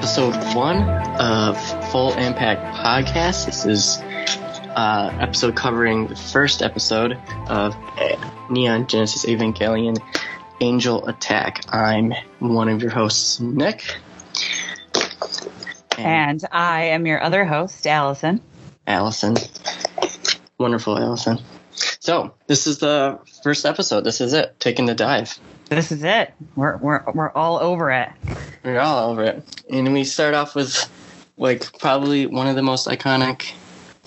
episode one of Full Impact Podcast. This is uh, episode covering the first episode of Neon Genesis Evangelion Angel Attack. I'm one of your hosts, Nick. And I am your other host, Allison. Allison. Wonderful, Allison. So, this is the first episode. This is it. Taking the dive. This is it. We're we're we're all over it. We're all over it. And we start off with like probably one of the most iconic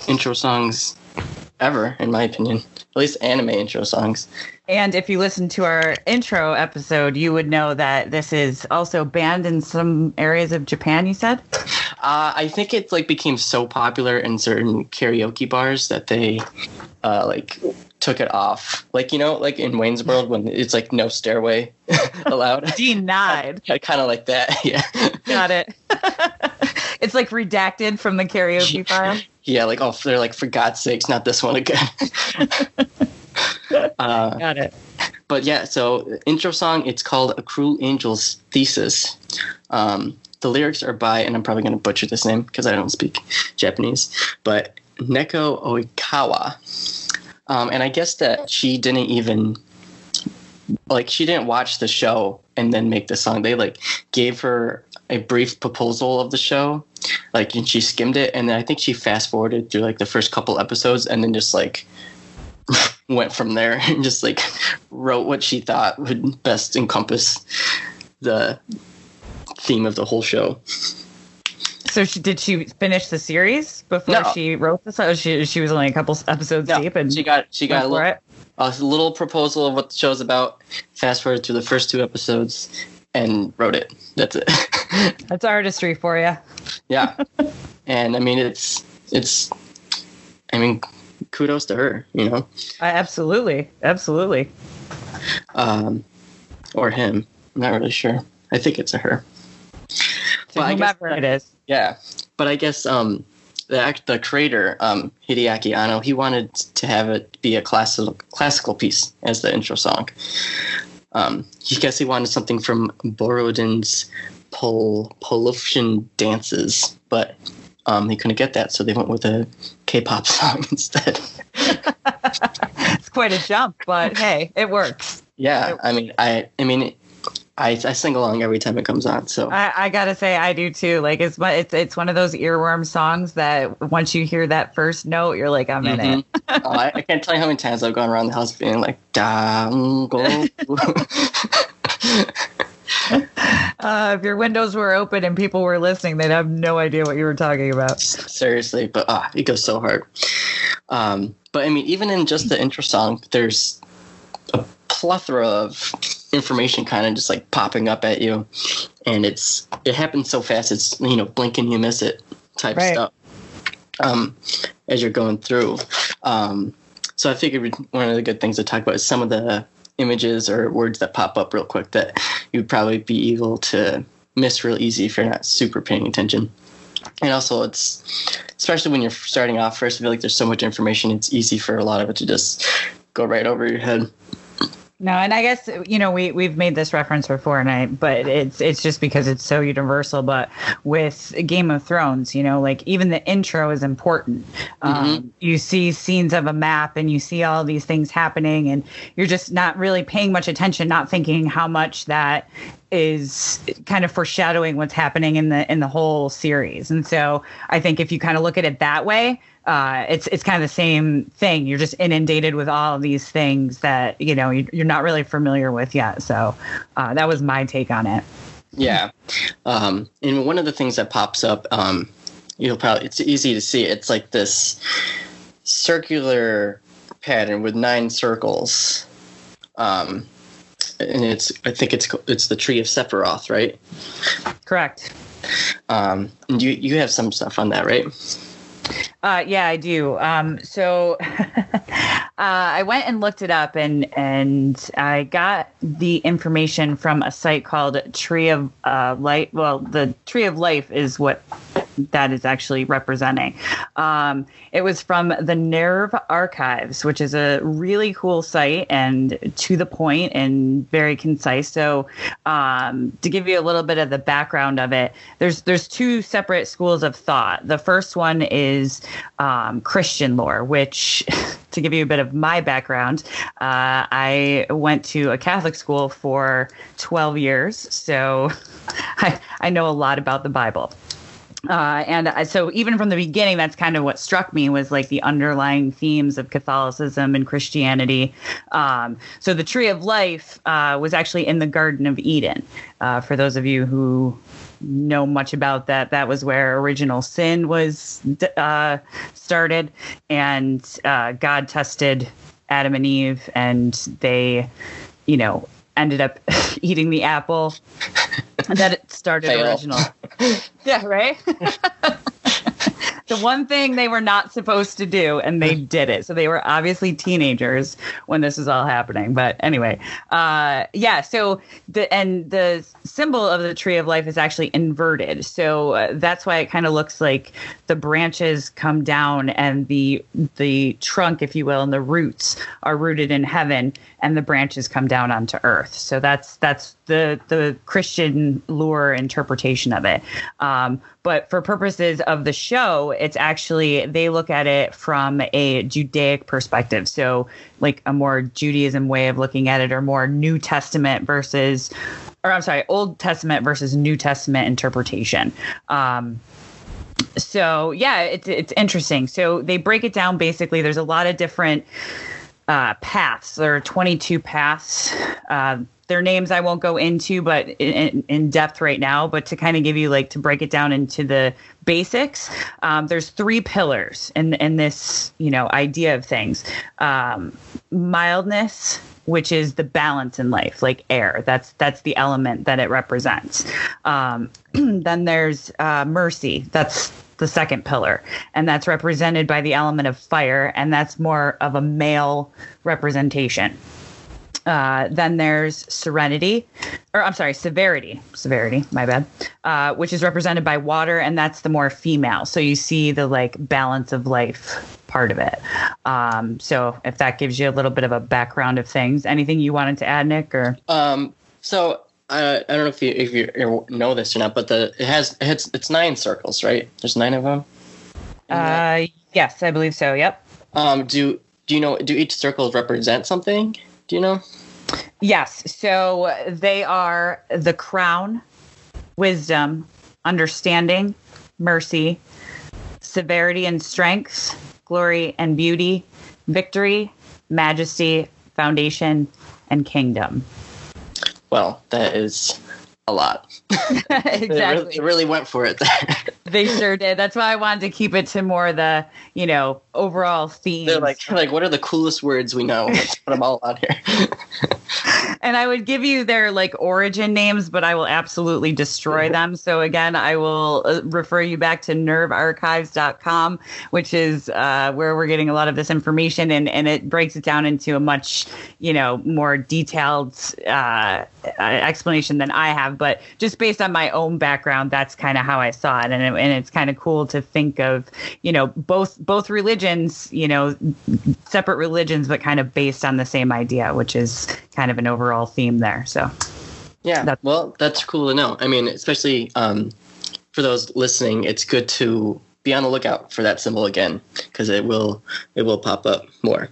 intro songs ever, in my opinion. At least anime intro songs. And if you listen to our intro episode, you would know that this is also banned in some areas of Japan. You said. Uh, I think it like became so popular in certain karaoke bars that they uh, like took it off. Like you know, like in Wayne's World when it's like no stairway allowed. Denied. kind of like that. Yeah. Got it. it's like redacted from the karaoke file. Yeah, like oh, they're like for God's sakes, not this one again. uh, Got it. But yeah, so intro song. It's called "A Cruel Angel's Thesis." Um, the lyrics are by, and I'm probably going to butcher this name because I don't speak Japanese, but Neko Oikawa. Um, and I guess that she didn't even like she didn't watch the show and then make the song. They like gave her a brief proposal of the show, like and she skimmed it, and then I think she fast forwarded through like the first couple episodes, and then just like went from there and just like wrote what she thought would best encompass the theme of the whole show. So she did she finish the series before No. she wrote this? Oh, she she was only a couple episodes No, deep, and she got she got a little, a little proposal of what the show's about. Fast forward to the first two episodes and wrote it. That's it. That's artistry for you. yeah, and I mean it's it's. I mean, kudos to her. You know, I, absolutely, absolutely. um, or him. I'm not really sure. I think it's a her. To Well, I guess whomever it is. Yeah, but I guess um, the act, the creator um, Hideaki Anno, he wanted to have it be a classical classical piece as the intro song. Um, he guess he wanted something from Borodin's Pol dances, but um, he couldn't get that, so they went with a K-pop song instead. It's quite a jump, but hey, it works. yeah, I mean, I, I mean, I, I sing along every time it comes on. So I, I gotta say, I do too. Like it's one- it's it's one of those earworm songs that once you hear that first note, you're like, I'm in it. Oh, I, I can't tell you how many times I've gone around the house being like, "Dango." Uh, if your windows were open and people were listening, they'd have no idea what you were talking about. Seriously, but ah, it goes so hard. Um, but I mean, even in just the intro song, there's a plethora of information kind of just like popping up at you, and it's it happens so fast. It's you know, blink and you miss it type Right. stuff. Um, as you're going through, um, so I figured one of the good things to talk about is some of the images or words that pop up real quick that you'd probably be able to miss real easy if you're not super paying attention. And also, it's especially when you're starting off first. I feel like there's so much information; it's easy for a lot of it to just go right over your head. No, and I guess you know we we've made this reference before, and I but it's it's just because it's so universal. But with Game of Thrones, you know, like even the intro is important. Um, you see scenes of a map, and you see all these things happening, and you're just not really paying much attention, not thinking how much that is kind of foreshadowing what's happening in the in the whole series. And so I think if you kind of look at it that way, uh, it's it's kind of the same thing. You're just inundated with all of these things that you know you- you're not really familiar with yet. So uh, that was my take on it. Yeah, um, and one of the things that pops up, um, you'll probably it's easy to see. It's like this circular pattern with nine circles. Um, and it's I think it's it's the tree of Sephiroth, right? Correct. Um, and you you have some stuff on that, right? Uh, yeah, I do. Um, so uh, I went and looked it up, and and I got the information from a site called Tree of uh, Light. Well, the Tree of Life is what that is actually representing. Um, it was from the Nerve Archives, which is a really cool site and to the point and very concise. So, um, to give you a little bit of the background of it, there's there's two separate schools of thought. The first one is um, Christian lore, which, to give you a bit of my background, uh, I went to a Catholic school for 12 years, so I, I know a lot about the Bible. Uh, and so even from the beginning, that's kind of what struck me was like the underlying themes of Catholicism and Christianity. Um, so the tree of life uh, was actually in the Garden of Eden. Uh, for those of you who know much about that, that was where original sin was uh, started, and uh, God tested Adam and Eve, and they, you know, ended up eating the apple that it started Fail. original. yeah, right. the one thing they were not supposed to do, and they did it. So they were obviously teenagers when this is all happening. But anyway, uh, yeah. So the and the symbol of the tree of life is actually inverted. So uh, that's why it kind of looks like the branches come down and the the trunk, if you will, and the roots are rooted in heaven, and the branches come down onto earth. So that's that's the the Christian lore interpretation of it. Um, but for purposes of the show, it's actually they look at it from a Judaic perspective. So like a more Judaism way of looking at it, or more New Testament versus, or I'm sorry, Old Testament versus New Testament interpretation. Um, so yeah, it's it's interesting. So they break it down basically. There's a lot of different uh, paths. There are 22 paths. Uh, their names I won't go into, but in, in, depth right now. But to kind of give you like to break it down into the basics, um, there's three pillars in in this you know idea of things: um, mildness, which is the balance in life, like air. That's that's the element that it represents. Um, then there's uh, mercy. That's the second pillar, and that's represented by the element of fire, and that's more of a male representation. Uh, then there's serenity, or I'm sorry, severity, severity, my bad, uh, which is represented by water, and that's the more female. So you see the like balance of life part of it. Um, so if that gives you a little bit of a background of things, anything you wanted to add, Nick, or? Um, so I, I don't know if you if you know this or not, but the it has it's it's nine circles, right? There's nine of them. Uh, yes, I believe so. Yep. Um, do do you know do each circle represent something? Do you know? Yes. So they are the crown, wisdom, understanding, mercy, severity and strength, glory and beauty, victory, majesty, foundation, and kingdom. Well, that is a lot. exactly. they, really, they, really, went for it there. They sure did. That's why I wanted to keep it to more the, you know, overall theme. They're like, like, what are the coolest words we know? Let's put them all out here. and I would give you their like origin names, but I will absolutely destroy them. So again, I will uh, refer you back to nervearchives.com, which is uh, where we're getting a lot of this information, and and it breaks it down into a much, you know, more detailed uh, explanation than I have. But just based on my own background, that's kind of how I saw it, and it, and it's kind of cool to think of, you know, both both religions, you know, separate religions, but kind of based on the same idea, which is kind of an overall theme there. So, yeah, that's- well, that's cool to know. I mean, especially um, for those listening, it's good to be on the lookout for that symbol again because it will it will pop up more.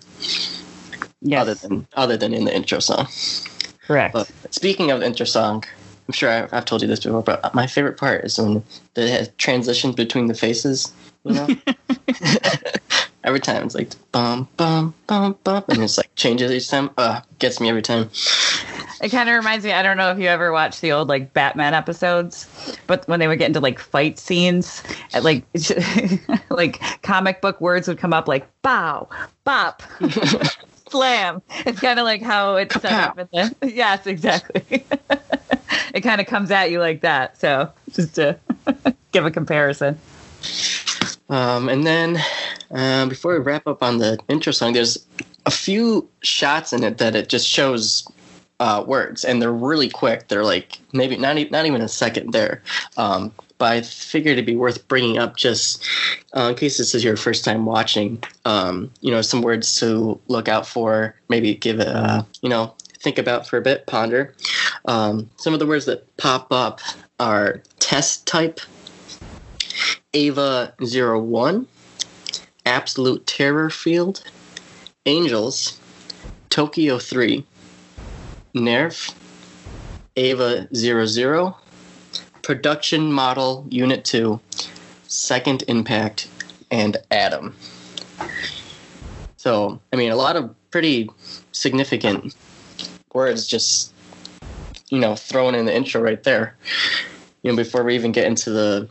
Yes. Other than other than in the intro song. Correct. But speaking of intro song, I'm sure I've, I've, told you this before, but my favorite part is when the transition between the faces. You know, every time it's like bum bum bum bum, and it's like changes each time. Uh, gets me every time. It kind of reminds me. I don't know if you ever watched the old like Batman episodes, but when they would get into like fight scenes, at, like like comic book words would come up like bow, bop. slam. It's kind of like how it's set up in the. Yes, exactly. it kind of comes at you like that. So just to give a comparison. Um, and then uh, before we wrap up on the intro song, there's a few shots in it that it just shows uh, words, and they're really quick. They're like maybe not e- not even a second there. Um, but I figured it'd be worth bringing up just uh, in case this is your first time watching. Um, you know, some words to look out for. Maybe give it, uh, you know, think about for a bit, ponder. Um, some of the words that pop up are test type, Eva 01, absolute terror field, angels, Tokyo 3, NERV, Eva 00, production model unit 2, second impact, and Adam. So, I mean, a lot of pretty significant words just, you know, thrown in the intro right there. You know, before we even get into the,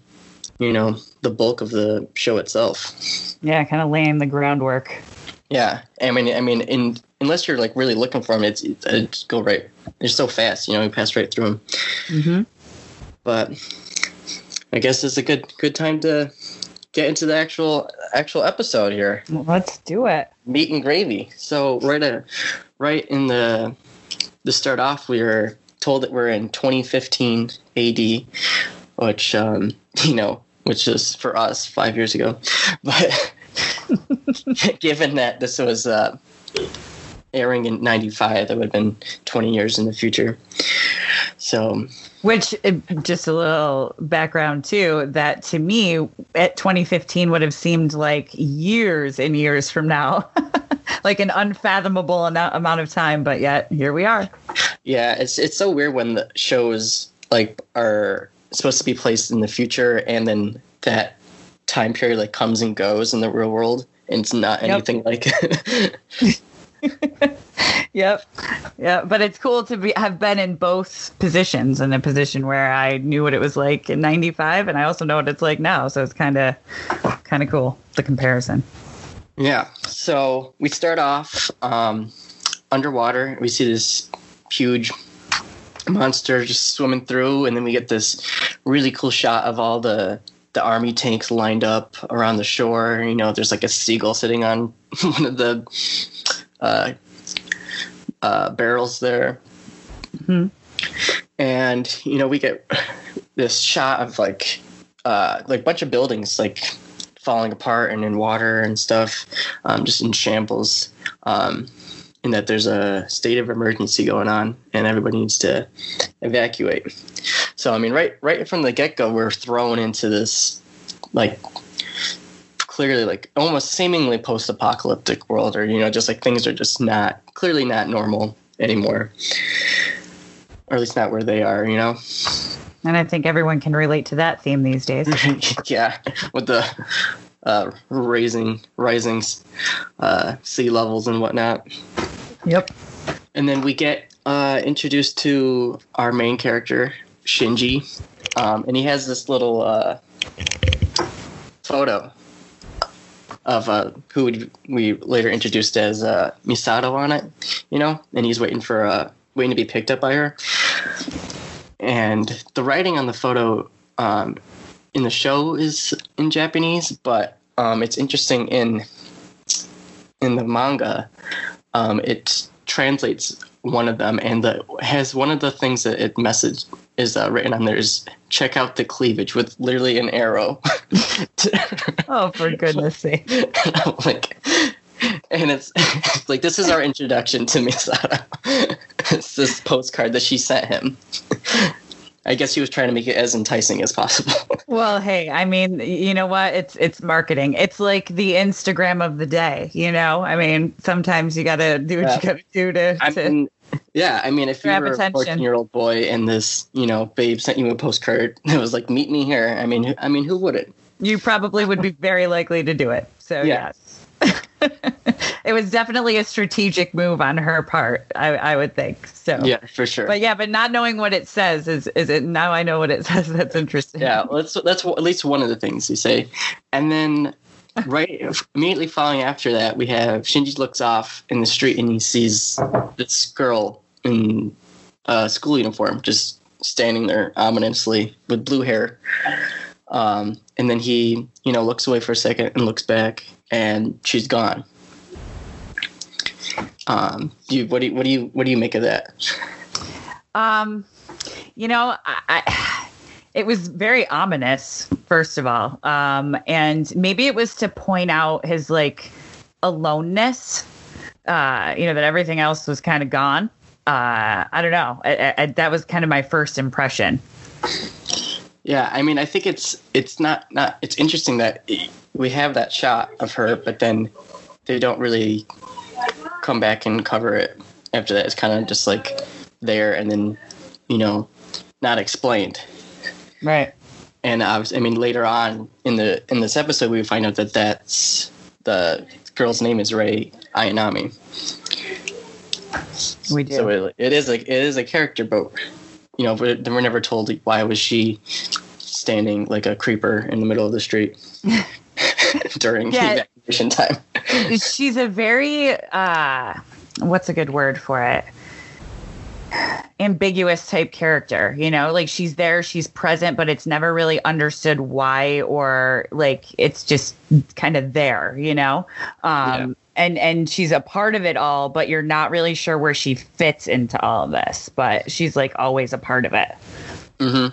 you know, the bulk of the show itself. Yeah, kind of laying the groundwork. Yeah, I mean, I mean, in unless you're like really looking for them, it's, it's, it's go right. They're so fast, you know, you pass right through them. Mm-hmm. But I guess it's a good good time to get into the actual actual episode here. Let's do it. Meat and gravy. So right a right in the the start off, we were told that we're in 2015 AD, which um, you know, which is for us five years ago, but given that this was uh, airing in 95 that would have been 20 years in the future. So which uh, just a little background too that to me at 2015 would have seemed like years and years from now. Like an unfathomable amount of time but yet here we are. Yeah it's it's so weird when the shows like are supposed to be placed in the future and then that time period like comes and goes in the real world and it's not anything yep. like yep. Yeah, but it's cool to be have been in both positions in a position where I knew what it was like in 95 and I also know what it's like now, so it's kind of kind of cool the comparison. Yeah. So, we start off um, underwater. We see this huge monster just swimming through and then we get this really cool shot of all the the army tanks lined up around the shore. You know, there's like a seagull sitting on one of the uh, uh, barrels there. Mm-hmm. And you know, we get this shot of like uh, like a bunch of buildings like falling apart and in water and stuff, um, just in shambles. Um, and that there's a state of emergency going on, and everybody needs to evacuate. So, I mean, right right from the get go, we're thrown into this like clearly like almost seemingly post-apocalyptic world or you know just like things are just not clearly not normal anymore. Or at least not where they are you know? And i think everyone can relate to that theme these days. Yeah with the uh, raising rising uh, sea levels and whatnot. Yep. And then we get uh, introduced to our main character shinji. Um, and he has this little uh, photo of uh, who we later introduced as uh, Misato on it, you know, and he's waiting for uh, waiting to be picked up by her. And the writing on the photo um, in the show is in Japanese, but um, it's interesting in in the manga. Um, it translates one of them, and the has one of the things that it message is uh, written on there is check out the cleavage with literally an arrow. oh, for goodness sake! like, and it's like this is our introduction to Misato. it's this postcard that she sent him. I guess he was trying to make it as enticing as possible. well, hey, I mean, you know what? It's it's marketing. It's like the Instagram of the day. You know, I mean, sometimes you got to do what yeah. you got to do to. I mean, yeah, I mean, if you were attention. a fourteen-year-old boy and this, you know, babe sent you a postcard that was like, "Meet me here," I mean, I mean, who wouldn't? You probably would be very likely to do it. So yeah. yes. it was definitely a strategic move on her part, I, I would think. So yeah, for sure. But yeah, but not knowing what it says is is it now I know what it says. That's interesting. Yeah, well, that's that's at least one of the things you say, and then right immediately following after that, we have Shinji looks off in the street and he sees this girl in a school uniform just standing there ominously with blue hair. Um, and then he, you know, looks away for a second and looks back, and she's gone. Um, you, what do you, what do you, what do you make of that? Um, you know, I, I it was very ominous first of all um and maybe it was to point out his like aloneness uh you know that everything else was kind of gone uh i don't know I, I, that was kind of my first impression Yeah, I mean, I think it's it's not not it's interesting that we have that shot of her, but then they don't really come back and cover it after that. It's kind of just like there and then you know not explained. Right And I was, I mean, later on in the in this episode, we find out that that's the girl's name is Rei Ayanami. we do So it, it is like it is a character, but you know, we're, we're never told why was she standing like a creeper in the middle of the street during Yeah. evacuation time. she's a very uh what's a good word for it ambiguous type character you know? Like she's there she's present but it's never really understood why or like it's just kind of there you know? Um and and she's a part of it all but you're not really sure where she fits into all of this but she's like always a part of it. Hmm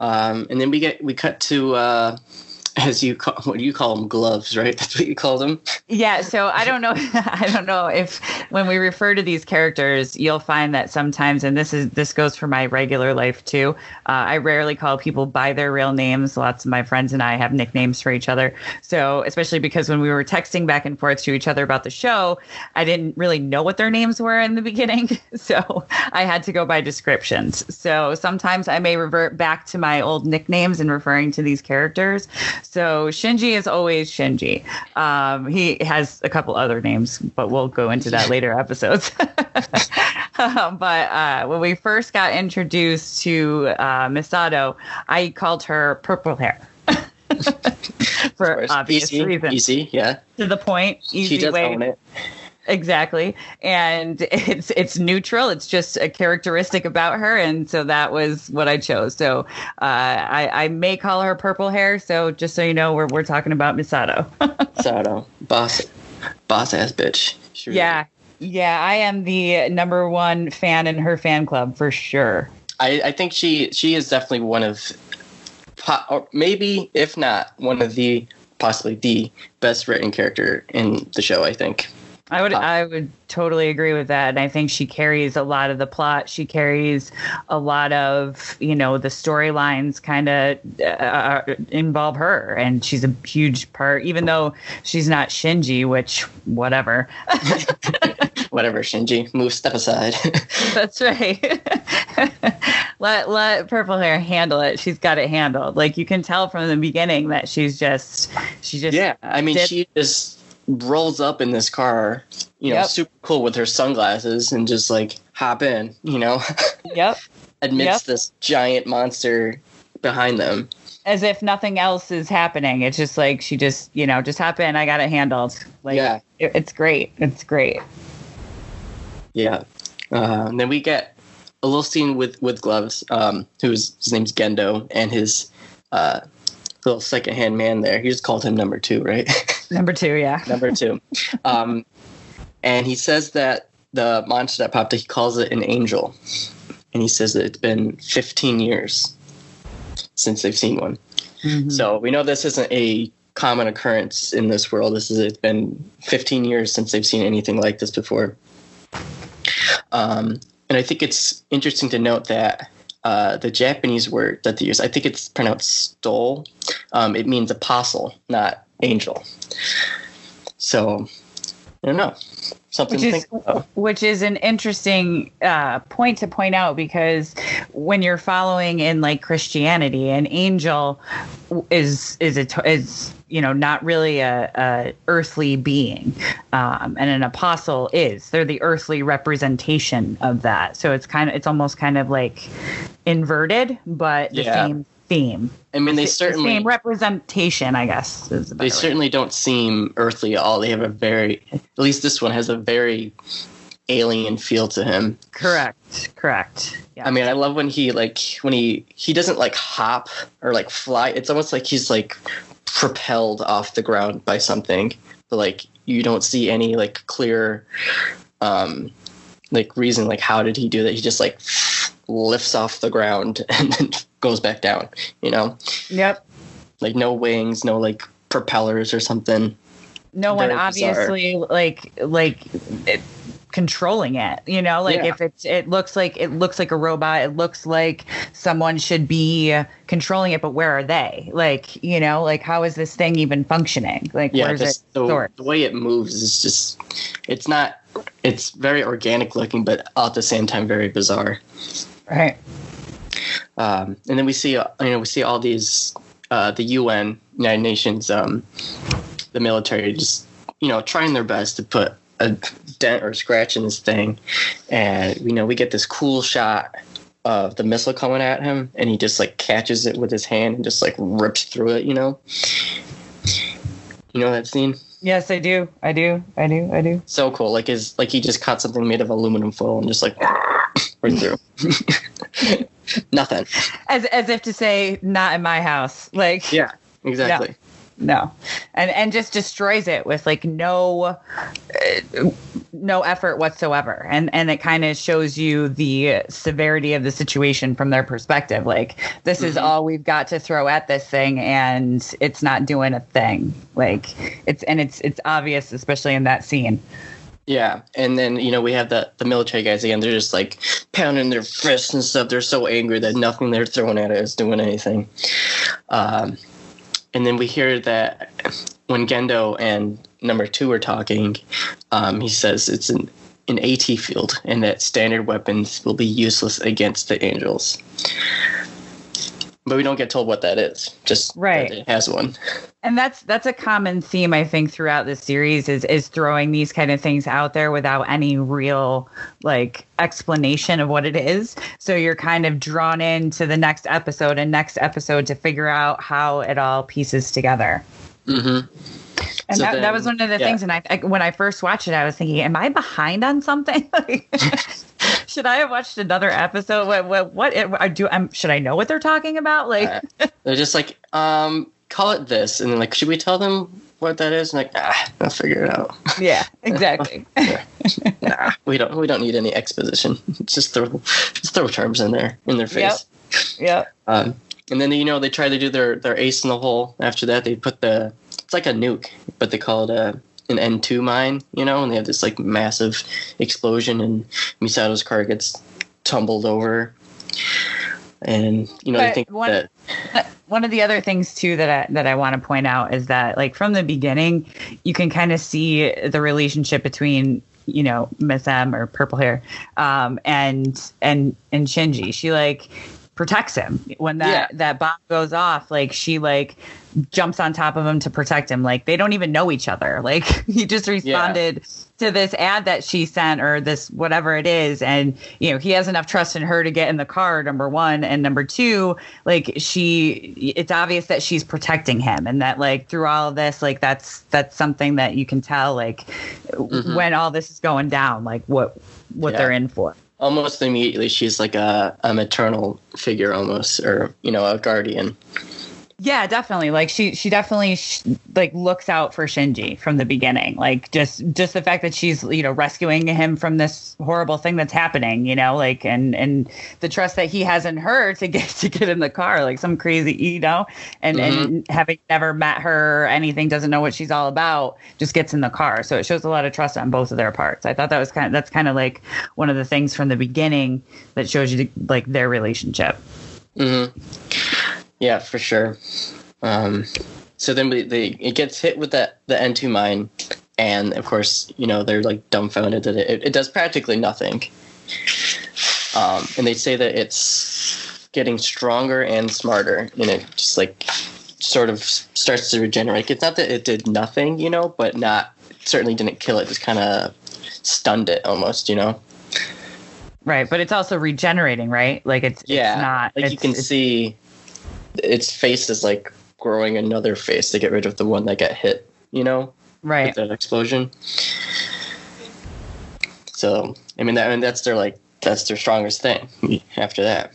Um, and then we get we cut to uh, as you call what do you call them gloves, right? That's what you call them. Yeah, so I don't know I don't know if when we refer to these characters, you'll find that sometimes and this is this goes for my regular life too. Uh, I rarely call people by their real names. Lots of my friends and I have nicknames for each other. So, especially because when we were texting back and forth to each other about the show, I didn't really know what their names were in the beginning. So, I had to go by descriptions. So, sometimes I may revert back to my old nicknames in referring to these characters. So, Shinji is always Shinji. Um, he has a couple other names, but we'll go into that later episodes. Um, but uh, when we first got introduced to uh, Misato, I called her purple hair. For obvious easy, reasons. easy, yeah. To the point, easy she does way. own it. Exactly. And it's it's neutral. It's just a characteristic about her. And so that was what I chose. So uh, I, I may call her purple hair. So just so you know, we're, we're talking about Misato. Sato, boss, boss ass bitch. Really yeah. Yeah. I am the number one fan in her fan club for sure. I, I think she she is definitely one of, or maybe if not one of the possibly the best written character in the show. I think. I would Uh, I would totally agree with that. And I think she carries a lot of the plot. She carries a lot of, you know, the storylines kind of uh, involve her and she's a huge part even though she's not Shinji, which whatever. Whatever, Shinji, move step aside. That's right. let let purple hair handle it. She's got it handled. Like you can tell from the beginning that she's just she just yeah, I mean, did- she just rolls up in this car, you know, Yep. super cool with her sunglasses and just like hop in, you know, Yep. amidst Yep. this giant monster behind them. As if nothing else is happening. It's just like she just, you know, just hop in. I got it handled. Like yeah, it, it's great. It's great. yeah. Uh, and then we get a little scene with with gloves, um, who's his name's Gendo, and his uh, little secondhand man there. He just called him number two, right? Number two, yeah. number two. Um, and he says that the monster that popped up, he calls it an angel. And he says that it's been 15 years since they've seen one. Mhm. So we know this isn't a common occurrence in this world. This is it's been 15 years since they've seen anything like this before. Um, and I think it's interesting to note that uh, the Japanese word that they use, I think it's pronounced stole. Um, it means apostle, not angel. So I don't know. Something Which to is- think about. which is an interesting uh, point to point out because when you're following in like Christianity, an angel is is a is you know not really a, a earthly being, um, and an apostle is. They're the earthly representation of that. So it's kind of it's almost kind of like inverted, but the Yeah. same theme. I mean, they The certainly same representation, I guess. They way. certainly don't seem earthly at all. They have a very, at least this one has a very alien feel to him. correct, correct. Yeah. I mean, I love when he like when he he doesn't like hop or like fly. It's almost like he's like propelled off the ground by something. But like you don't see any like clear um like reason like how did he do that? He just like lifts off the ground and then goes back down. You know, Yep. like no wings, no like propellers or something. No one Very bizarre. obviously like like it, controlling it. You know, like Yeah. if it's it looks like it looks like a robot. It looks like someone should be controlling it, but where are they? Like you know, like how is this thing even functioning? Like Yeah, where's it the, stored? the way it moves is just it's not it's very organic looking, but at the same time very bizarre. Right. Um, and then we see uh, you know we see all these uh, the UN United Nations um, the military just you know trying their best to put a dent or scratch in this thing, and you know we get this cool shot of the missile coming at him, and he just like catches it with his hand and just like rips through it. You know, you know that scene. Yes, I do. I do. I do. I do. So cool, like his like he just caught something made of aluminum foil and just like right through. Nothing. As as if to say, not in my house. Like Yeah, exactly. No and and just destroys it with like no uh, no effort whatsoever and and it kind of shows you the severity of the situation from their perspective like this is Mhm. all we've got to throw at this thing and it's not doing a thing like it's and it's it's obvious especially in that scene Yeah, and then you know we have the the military guys again. They're just like pounding their fists and stuff. They're so angry that nothing they're throwing at it is doing anything. Um, and then we hear that when Gendo and number two are talking, um, he says it's an an AT field and that standard weapons will be useless against the angels. But we don't get told what that is. Just Right. it has one. and that's that's a common theme i think throughout the series is is throwing these kind of things out there without any real like explanation of what it is so you're kind of drawn into the next episode and next episode to figure out how it all pieces together Mm-hmm. and So that, that was one of the yeah. things and I, I when i first watched it i was thinking am i behind on something should i have watched another episode what what, what I do i'm should i know what they're talking about like Uh, they're just like, um, call it this, and then like, should we tell them what that is? And like, ah, I'll figure it out. yeah exactly nah, we don't. We don't need any exposition. just throw, just throw terms in there in their face. yep Um, and then you know they try to do their their ace in the hole. After that, they put the it's like a nuke, but they call it a an N two mine. You know, and they have this like massive explosion, and Misato's car gets tumbled over. And you know, But think one- that one of the other things too that I that I want to point out is that like from the beginning, you can kind of see the relationship between you know Miss M or Purple Hair, um, and and and Shinji. She like protects him when that Yeah. that bomb goes off. Like she like jumps on top of him to protect him. Like they don't even know each other. Like he just responded to this ad that she sent or this whatever it is and you know he has enough trust in her to get in the car number one and number two like she it's obvious that she's protecting him and that like through all of this like that's that's something that you can tell like Mhm. when all this is going down like what what Yeah. they're in for almost immediately she's like a, a maternal figure almost or you know a guardian Yeah, definitely. Like she she definitely sh- like looks out for Shinji from the beginning. Like just just the fact that she's you know rescuing him from this horrible thing that's happening, you know, like and and the trust that he has in her to get to get in the car, like some crazy, you know, and and having never met her or anything, doesn't know what she's all about, just gets in the car. So it shows a lot of trust on both of their parts. I thought that was kind of that's kind of like one of the things from the beginning that shows you like their relationship. hmm yeah for sure. Um, so then we, they it gets hit with that the n2 mine and of course you know they're like dumbfounded that it, it does practically nothing. Um, and they say that it's getting stronger and smarter and it just like sort of starts to regenerate. It's not that it did nothing you know but not certainly didn't kill it. Just kind of stunned it almost you know? Right, but it's also regenerating, right? Like it's yeah it's not like you can see its face is like growing another face to get rid of the one that got hit you know right. with that explosion so i mean that I mean, that's their like that's their strongest thing after that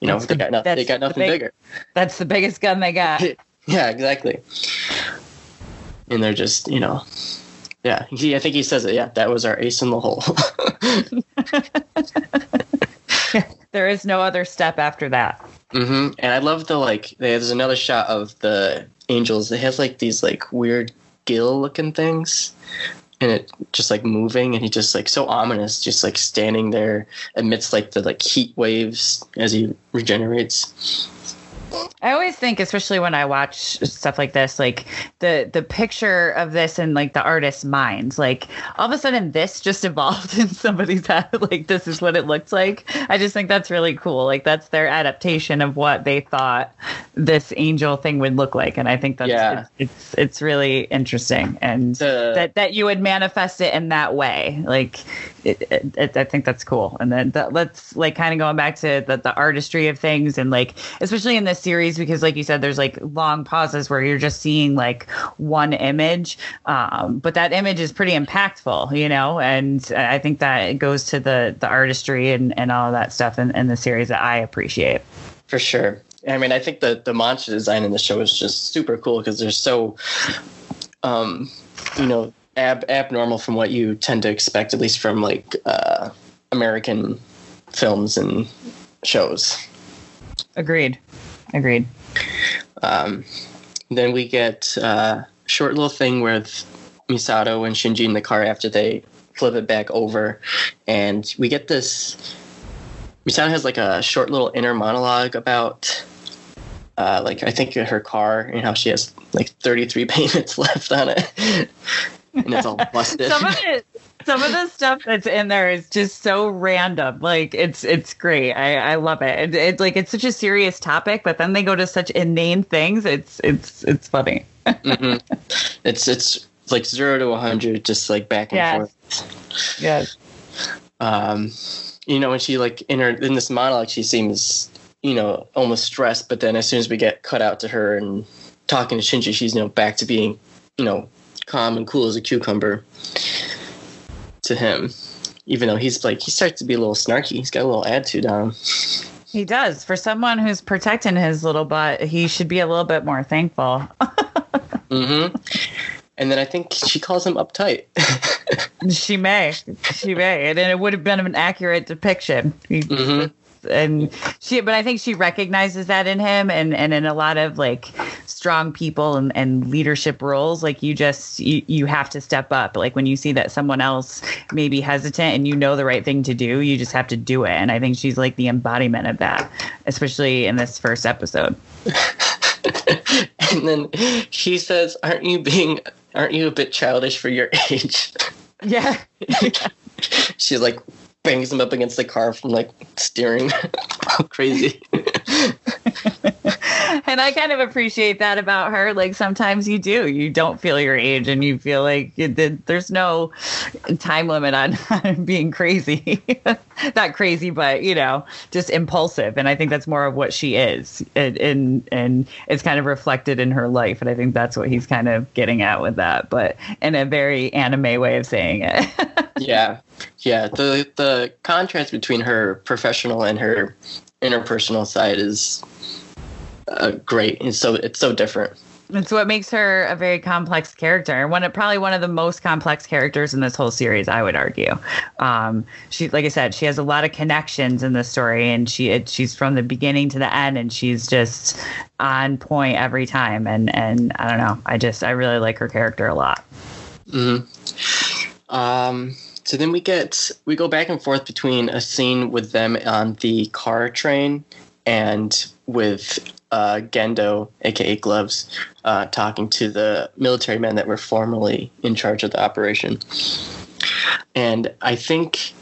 you know That's they the- got nothing they got the big- bigger That's the biggest gun they got. yeah exactly and they're just you know yeah he, i think he says it yeah that was our ace in the hole there is no other step after that. Hmm And I love the like. There's another shot of the angels. It has like these like weird gill looking things, and it just like moving, and he just like so ominous, just like standing there amidst like the like heat waves as he regenerates. I always think, especially when I watch stuff like this, like the the picture of this and like the artist's minds, like all of a sudden this just evolved in somebody's head. Like this is what it looks like. I just think that's really cool. Like that's their adaptation of what they thought this angel thing would look like, and I think that's Yeah. it's, it's it's really interesting and The- that that you would manifest it in that way. Like it, it, I think that's cool. And then that, let's like kind of going back to the, the artistry of things and like, especially in this series, because like you said, there's like long pauses where you're just seeing like one image. Um, but that image is pretty impactful, you know? And I think that goes to the, the artistry and, and all of that stuff in, in the series that I appreciate. For sure. I mean, I think the the monster design in the show is just super cool because they're so, um, you know, ab abnormal from what you tend to expect, at least from like uh, American films and shows. Agreed. Agreed. Um, then we get uh, short little thing with Misato and Shinji in the car after they flip it back over, and we get this. Misato has like a short little inner monologue about, uh, like I think her car and how she has like 33 payments left on it, and it's all busted. some of it some of the stuff that's in there is just so random like it's it's great i i love it it- it's like it's such a serious topic but then they go to such inane things it's it's it's funny Mhm. It's it's like zero to 100, just like back and Yes. forth. yes um, you know, when she like in her in this monologue, she seems you know almost stressed, but then as soon as we get cut out to her and talking to Shinji, she's you know back to being you know calm and cool as a cucumber to him. Even though he's like he starts to be a little snarky, he's got a little attitude on him. he does for someone who's protecting his little butt he should be a little bit more thankful mm-hmm. And then I think she calls him uptight. she may she may and it would have been an accurate depiction He- Mhm. And she but i think she recognizes that in him and and in a lot of like strong people and, and leadership roles like you just you, you have to step up like when you see that someone else may be hesitant and you know the right thing to do you just have to do it and i think she's like the embodiment of that especially in this first episode and then she says, "Aren't you being? Aren't you a bit childish for your age?" yeah she's like bangs him up against the car from like steering crazy. and I kind of appreciate that about her. Like sometimes you do, you don't feel your age, and you feel like it- there's no time limit on, on being crazy. Not crazy, but you know, just impulsive. And I think that's more of what she is, and and, and it's kind of reflected in her life. And I think that's what he's kind of getting at with that, but in a very anime way of saying it. yeah, yeah. The the contrast between her professional and her interpersonal side is uh, great. It's so it's so different. It's what makes her a very complex character. And one of probably one of the most complex characters in this whole series, I would argue. Um, she, like I said, she has a lot of connections in the story, and she it, she's from the beginning to the end, and she's just on point every time. And and I don't know, I just I really like her character a lot. hmm Um, so then we get we go back and forth between a scene with them on the car train and with uh, Gendo, aka Gloves, uh, talking to the military men that were formerly in charge of the operation. And I think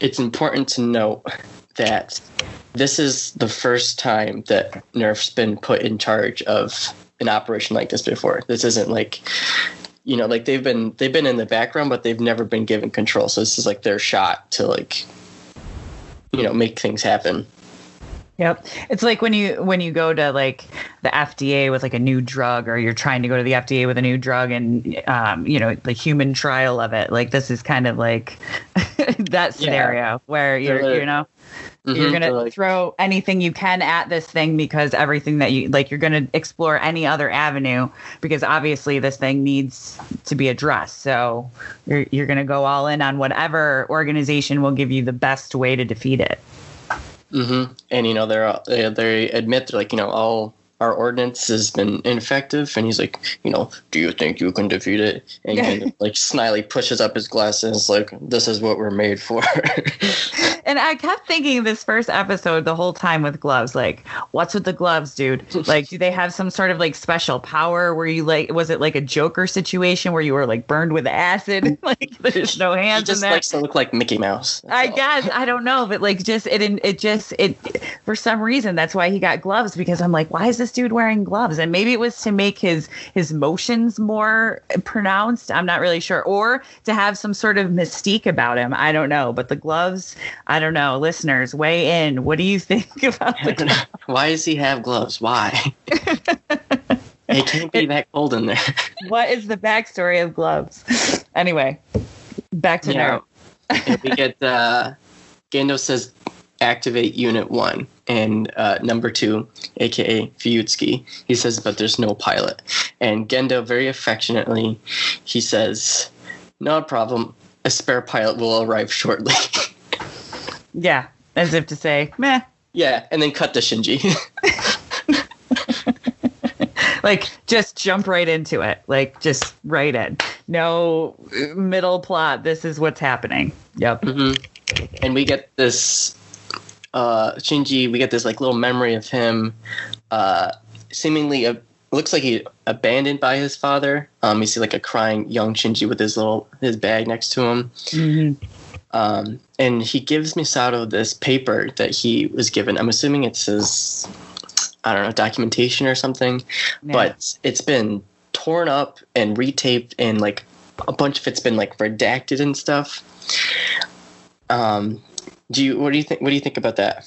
it's important to note that this is the first time that NERV's been put in charge of an operation like this before. This isn't like you know like they've been they've been in the background but they've never been given control so this is like their shot to like you know make things happen Yep. It's like when you when you go to like the FDA with like a new drug or you're trying to go to the FDA with a new drug and um you know the human trial of it. Like this is kind of like that scenario where you're They're- you know Mhm, you're gonna like, throw anything you can at this thing because everything that you like you're gonna explore any other avenue because obviously this thing needs to be addressed so you're, you're gonna go all in on whatever organization will give you the best way to defeat it Mm-hmm. And you know they're they, they admit they're like you know all our ordinance has been ineffective. And he's like you know do you think you can defeat it? And kind of like snily pushes up his glasses like this is what we're made for and i kept thinking this first episode the whole time with gloves like what's with the gloves dude like do they have some sort of like special power where you like was it like a joker situation where you were like burned with acid like there's no hands he just in there likes to look like mickey mouse I all. guess I don't know, but like just it in it just it for some reason that's why he got gloves because I'm like, why is this dude wearing gloves? And maybe it was to make his his motions more pronounced. I'm not really sure, or to have some sort of mystique about him. I don't know, but the gloves, I don't know. Listeners, weigh in. What do you think about the why does he have gloves why it can't be that cold in there What is the backstory of gloves? Anyway, back to Yeah. Naruto. we get uh Gendo says activate unit one and uh, number two aka Fuyutsuki he says but there's no pilot and Gendo very affectionately he says no problem a spare pilot will arrive shortly Yeah, as if to say, meh. yeah and then cut to Shinji like just jump right into it like just right in no middle plot this is what's happening yep hmm And we get this uh, Shinji. We get this like little memory of him, uh, seemingly a, looks like he abandoned by his father. Um, you see like a crying young Shinji with his little his bag next to him. Mhm. Um, and he gives Misato this paper that he was given. I'm assuming it's his, I don't know, documentation or something. Yeah. But it's been torn up and retaped, and like a bunch of it's been like redacted and stuff. Um, do you what do you think? What do you think about that?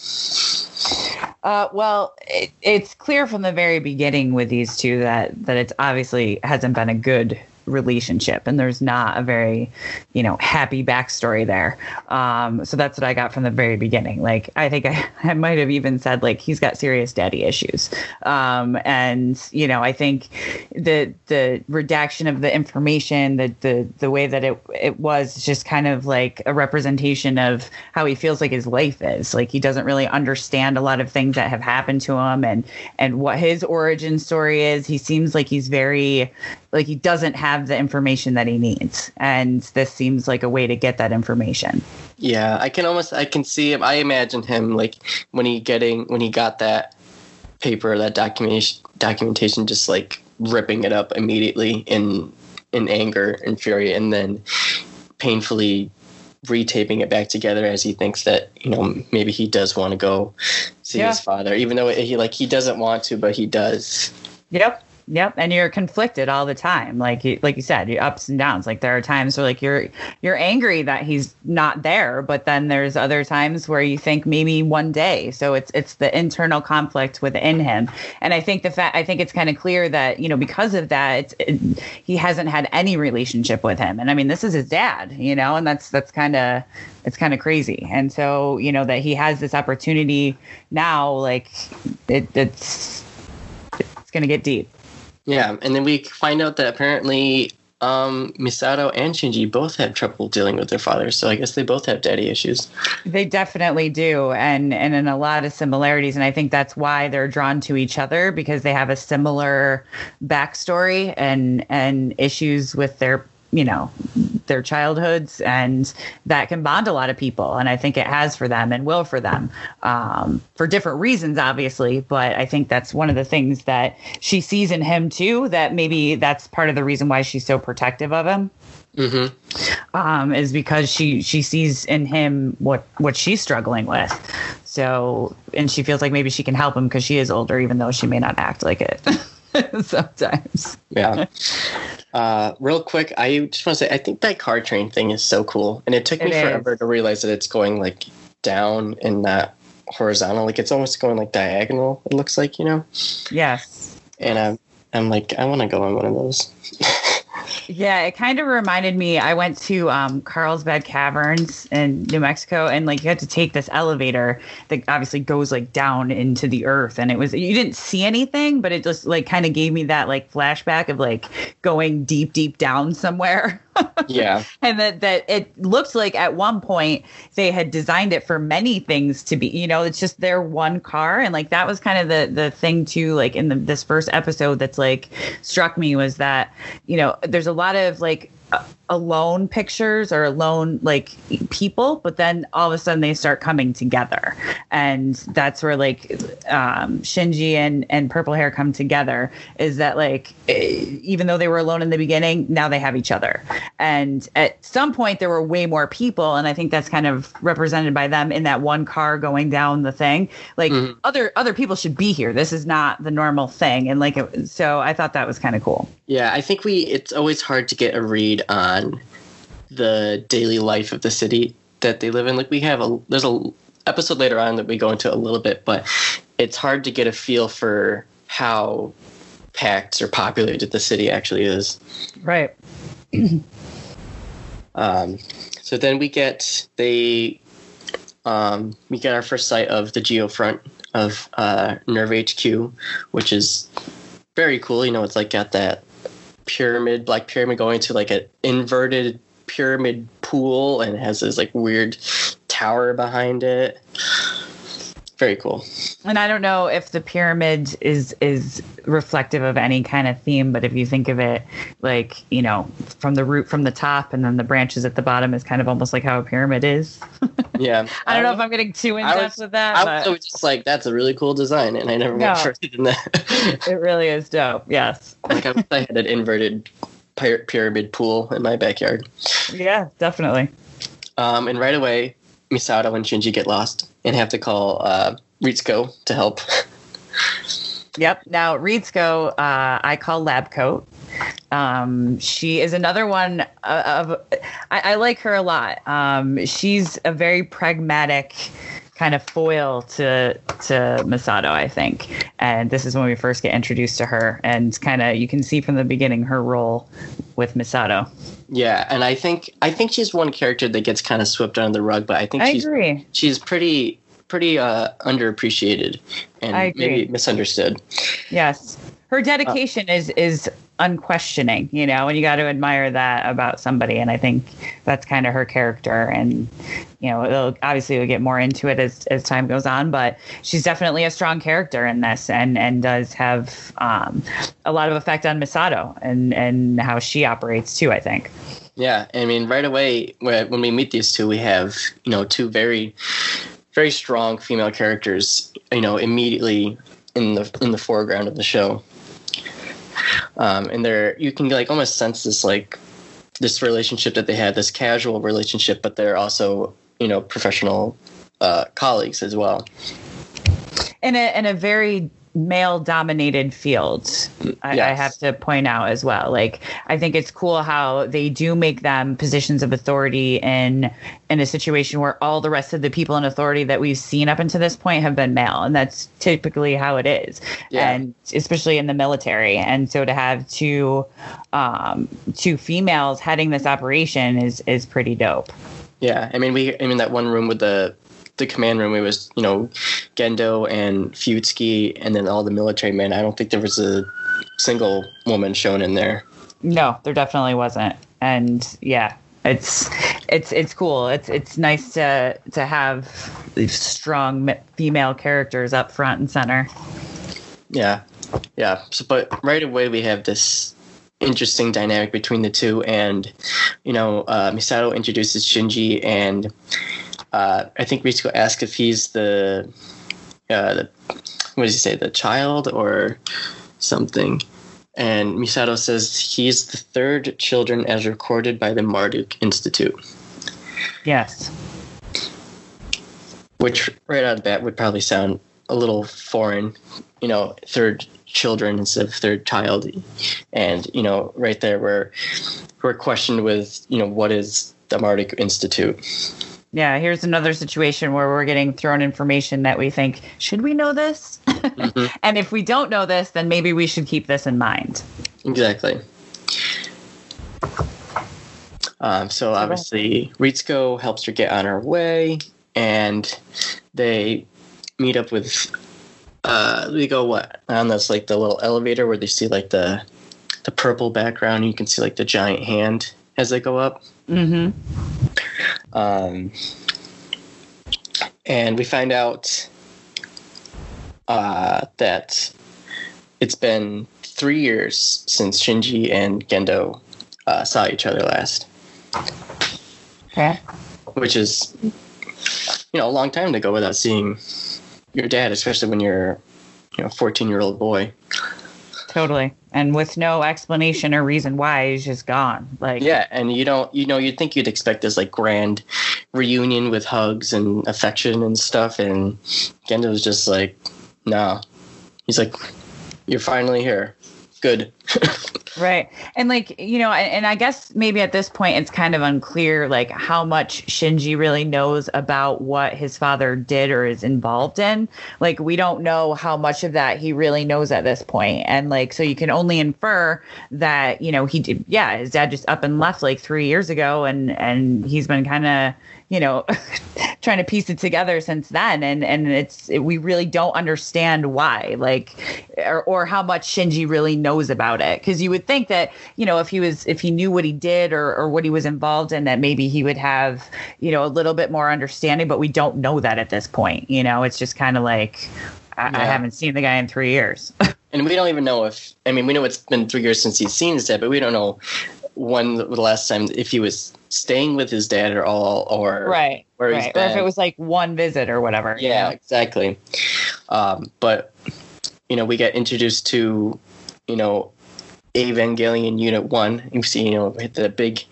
Uh, well, it, it's clear from the very beginning with these two that that it's obviously hasn't been a good relationship, and there's not a very, you know, happy backstory there. Um, so that's what I got from the very beginning. Like, I think I, I might have even said like he's got serious daddy issues, um, and you know, I think the the redaction of the information, the the the way that it it was just kind of like a representation of how he feels like his life is. Like he doesn't really understand a lot of things that have happened to him and and what his origin story is. He seems like he's very like he doesn't have the information that he needs. And this seems like a way to get that information. Yeah, I can almost I can see him. I imagine him like when he getting when he got that paper, that documentation documentation, just like ripping it up immediately in in anger and fury, and then painfully retaping it back together as he thinks that you know maybe he does want to go see Yeah. his father, even though he like he doesn't want to, but he does. Yep. Yep, and you're conflicted all the time, like you, like you said, you ups and downs. Like there are times where like you're you're angry that he's not there, but then there's other times where you think maybe one day. So it's it's the internal conflict within him, and I think the fact I think it's kind of clear that you know because of that, it, he hasn't had any relationship with him, and I mean this is his dad, you know, and that's that's kind of it's kind of crazy, and so you know that he has this opportunity now, like it, it's it's gonna get deep. Yeah, and then we find out that apparently um, Misato and Shinji both have trouble dealing with their fathers, so I guess they both have daddy issues. They definitely do, and and in a lot of similarities, and I think that's why they're drawn to each other because they have a similar backstory and and issues with their you know their childhoods and that can bond a lot of people and i think it has for them and will for them um, for different reasons obviously but i think that's one of the things that she sees in him too that maybe that's part of the reason why she's so protective of him Mm-hmm. um, is because she she sees in him what what she's struggling with. So, and she feels like maybe she can help him because she is older, even though she may not act like it sometimes. Yeah. Uh, real quick, I just want to say I think that car train thing is so cool, and it took me It forever to realize that it's going like down and not horizontal. Like it's almost going like diagonal. It looks like you know, Yes. and I'm I'm like I want to go on one of those. Yeah, it kind of reminded me. I went to um, Carlsbad Caverns in New Mexico, and like you had to take this elevator that obviously goes like down into the earth, and it was you didn't see anything, but it just like kind of gave me that like flashback of like going deep, deep down somewhere. yeah. and that that it looked like at one point they had designed it for many things to be, you know, it's just their one car and like that was kind of the the thing too like in the, this first episode that's like struck me was that, you know, there's a lot of like alone pictures or alone like people but then all of a sudden they start coming together. And that's where like um shinji and and purple hair come together is that like eh, even though they were alone in the beginning now they have each other. And at some point there were way more people and i think that's kind of represented by them in that one car going down the thing. Like mm-hmm. other other people should be here. This is not the normal thing. And like so i thought that was kind of cool. Yeah i think we it's always hard to get a read on the daily life of the city that they live in. Like we have a there's a episode later on that we go into a little bit, but it's hard to get a feel for how packed or populated the city actually is. Right. um, so then we get they um, we get our first sight of the geo front of uh, NERV HQ, which is very cool. You know, it's like got that pyramid, black pyramid going to like an inverted pyramid pool and has this like weird tower behind it. Very cool. And I don't know if the pyramid is is reflective of any kind of theme, but if you think of it like, you know, from the root from the top and then the branches at the bottom is kind of almost like how a pyramid is. yeah. I don't know if I'm getting too in depth with that. I was just like, that's a really cool design, and I never no, went further than that. it really is dope. Yes. like I, I had an inverted pyramid pool in my backyard. Yeah, definitely. Um, and right away, Misato and Shinji get lost and have to call uh, Ritsuko to help. yep. Now, Ritsuko, uh, I call Lab Coat. Um, she is another one of, I, I like her a lot. Um, she's a very pragmatic kind of foil to to Misato, I think. And this is when we first get introduced to her, and kind of you can see from the beginning her role with Misato. Yeah, and I think I think she's one character that gets kind of swept under the rug, but I think I she's agree. she's pretty pretty uh, underappreciated and maybe misunderstood. Yes, her dedication uh, is is unquestioning, you know, and you got to admire that about somebody. And I think that's kind of her character. And, you know, obviously we'll get more into it as, as time goes on, but she's definitely a strong character in this and, and does have um, a lot of effect on Misato and, and how she operates too, I think. Yeah. I mean, right away, when we meet these two, we have, you know, two very, very strong female characters, you know, immediately in the, in the foreground of the show um, and they're you can like almost sense this like this relationship that they had, this casual relationship, but they're also you know professional uh, colleagues as well. In a in a very male dominated fields I, yes. I, have to point out as well like i think it's cool how they do make them positions of authority in in a situation where all the rest of the people in authority that we've seen up until this point have been male and that's typically how it is yeah. and especially in the military and so to have two um two females heading this operation is is pretty dope yeah i mean we i mean that one room with the the command room, it was you know Gendo and Fuyutsuki, and then all the military men. I don't think there was a single woman shown in there. No, there definitely wasn't. And yeah, it's it's it's cool. It's it's nice to to have these strong female characters up front and center. Yeah, yeah. So, but right away we have this interesting dynamic between the two, and you know, uh, Misato introduces Shinji, and uh, I think Ritsuko asked if he's the, uh, the what does he say, the child or something. And Misato says he's the third children as recorded by the Marduk Institute. Yes. Which, right out of the bat, would probably sound a little foreign. You know, third children instead of third child. And, you know, right there, we're, we're questioned with, you know, what is the Marduk Institute? Yeah, here's another situation where we're getting thrown information that we think, should we know this? Mm-hmm. and if we don't know this, then maybe we should keep this in mind. Exactly. Um, so obviously, Ritsuko helps her get on her way, and they meet up with. Uh, they go what on this like the little elevator where they see like the the purple background. And you can see like the giant hand as they go up. Mm-hmm. Um, and we find out uh, that it's been three years since Shinji and Gendo uh, saw each other last, Okay. which is, you know, a long time to go without seeing your dad, especially when you're, you know, 14 year old boy. Totally. And with no explanation or reason why, he's just gone. Like, Yeah, and you don't, you know, you'd think you'd expect this like grand reunion with hugs and affection and stuff, and Gendo was just like, no. He's like, you're finally here. Good. Right. And like, you know, and, and I guess maybe at this point it's kind of unclear like how much Shinji really knows about what his father did or is involved in. Like we don't know how much of that he really knows at this point. And like so you can only infer that, you know, he did yeah, his dad just up and left like 3 years ago and and he's been kind of you know trying to piece it together since then. And and it's it, we really don't understand why like or, or how much Shinji really knows about it. Because you would think that you know if he was if he knew what he did or or what he was involved in that maybe he would have you know a little bit more understanding but we don't know that at this point you know? It's just kind of like I, I haven't seen the guy in three years. And we don't even know if, I mean, we know it's been three years since he's seen his dad, but we don't know when the last time, if he was staying with his dad at all, or right where he's right or if it was like one visit or whatever you Yeah, know? exactly. Um, but you know, we get introduced to you know Evangelion Unit One. You see, you know, hit the big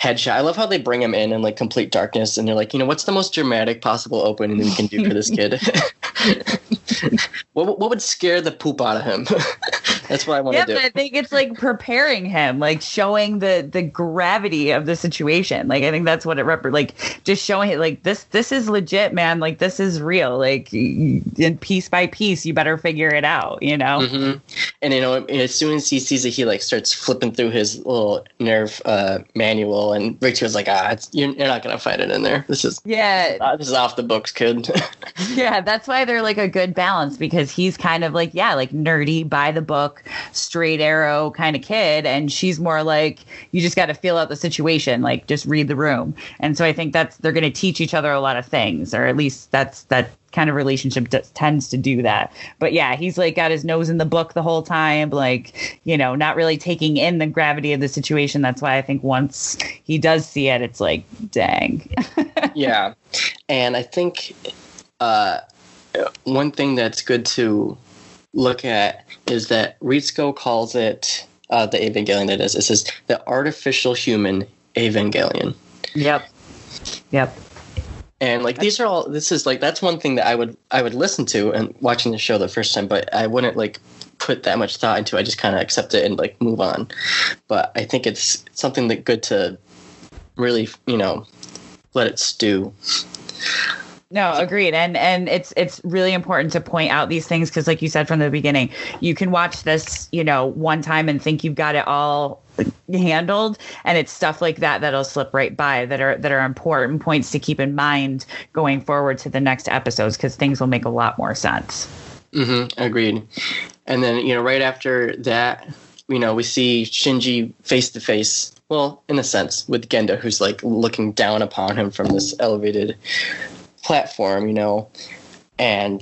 headshot. I love how they bring him in in like complete darkness, and they're like, you know, what's the most dramatic possible opening that we can do for this kid? what what would scare the poop out of him? That's what I want yeah, to but do. I think it's like preparing him, like showing the the gravity of the situation. Like I think that's what it rep like just showing it like this this is legit, man. Like this is real. Like and piece by piece, you better figure it out. You know. hmm And you know, as soon as he sees it, he like starts flipping through his little NERV uh, manual, and Victor's like, "Ah, it's, you're, you're not gonna find it in there. This is Yeah, uh, this is off the books, kid." yeah, that's why they're like a good balance because he's kind of like, yeah, like nerdy, by the book, straight arrow kind of kid. And she's more like, you just got to feel out the situation, like just read the room. And so I think that's, they're going to teach each other a lot of things, or at least that's, that kind of relationship d- tends to do that. But yeah, he's like got his nose in the book the whole time, like, you know, not really taking in the gravity of the situation. That's why I think once he does see it, it's like, dang. yeah, and I think uh, one thing that's good to look at is that Ritsuko calls it uh, the Evangelion. That is, it says the artificial human Evangelion. yep. Yep. And like these are all this is like that's one thing that I would I would listen to and watching the show the first time, but I wouldn't like put that much thought into. it. I just kind of accept it and like move on. But I think it's something that good to really you know let it stew. No, agreed. And and it's it's really important to point out these things because like you said from the beginning, you can watch this, you know, one time and think you've got it all handled and it's stuff like that that'll slip right by that are that are important points to keep in mind going forward to the next episodes because things will make a lot more sense. Mm-hmm, agreed. And then, you know, right after that, you know, we see Shinji face to face. Well, in a sense, with Gendo, who's like looking down upon him from this elevated platform, you know. And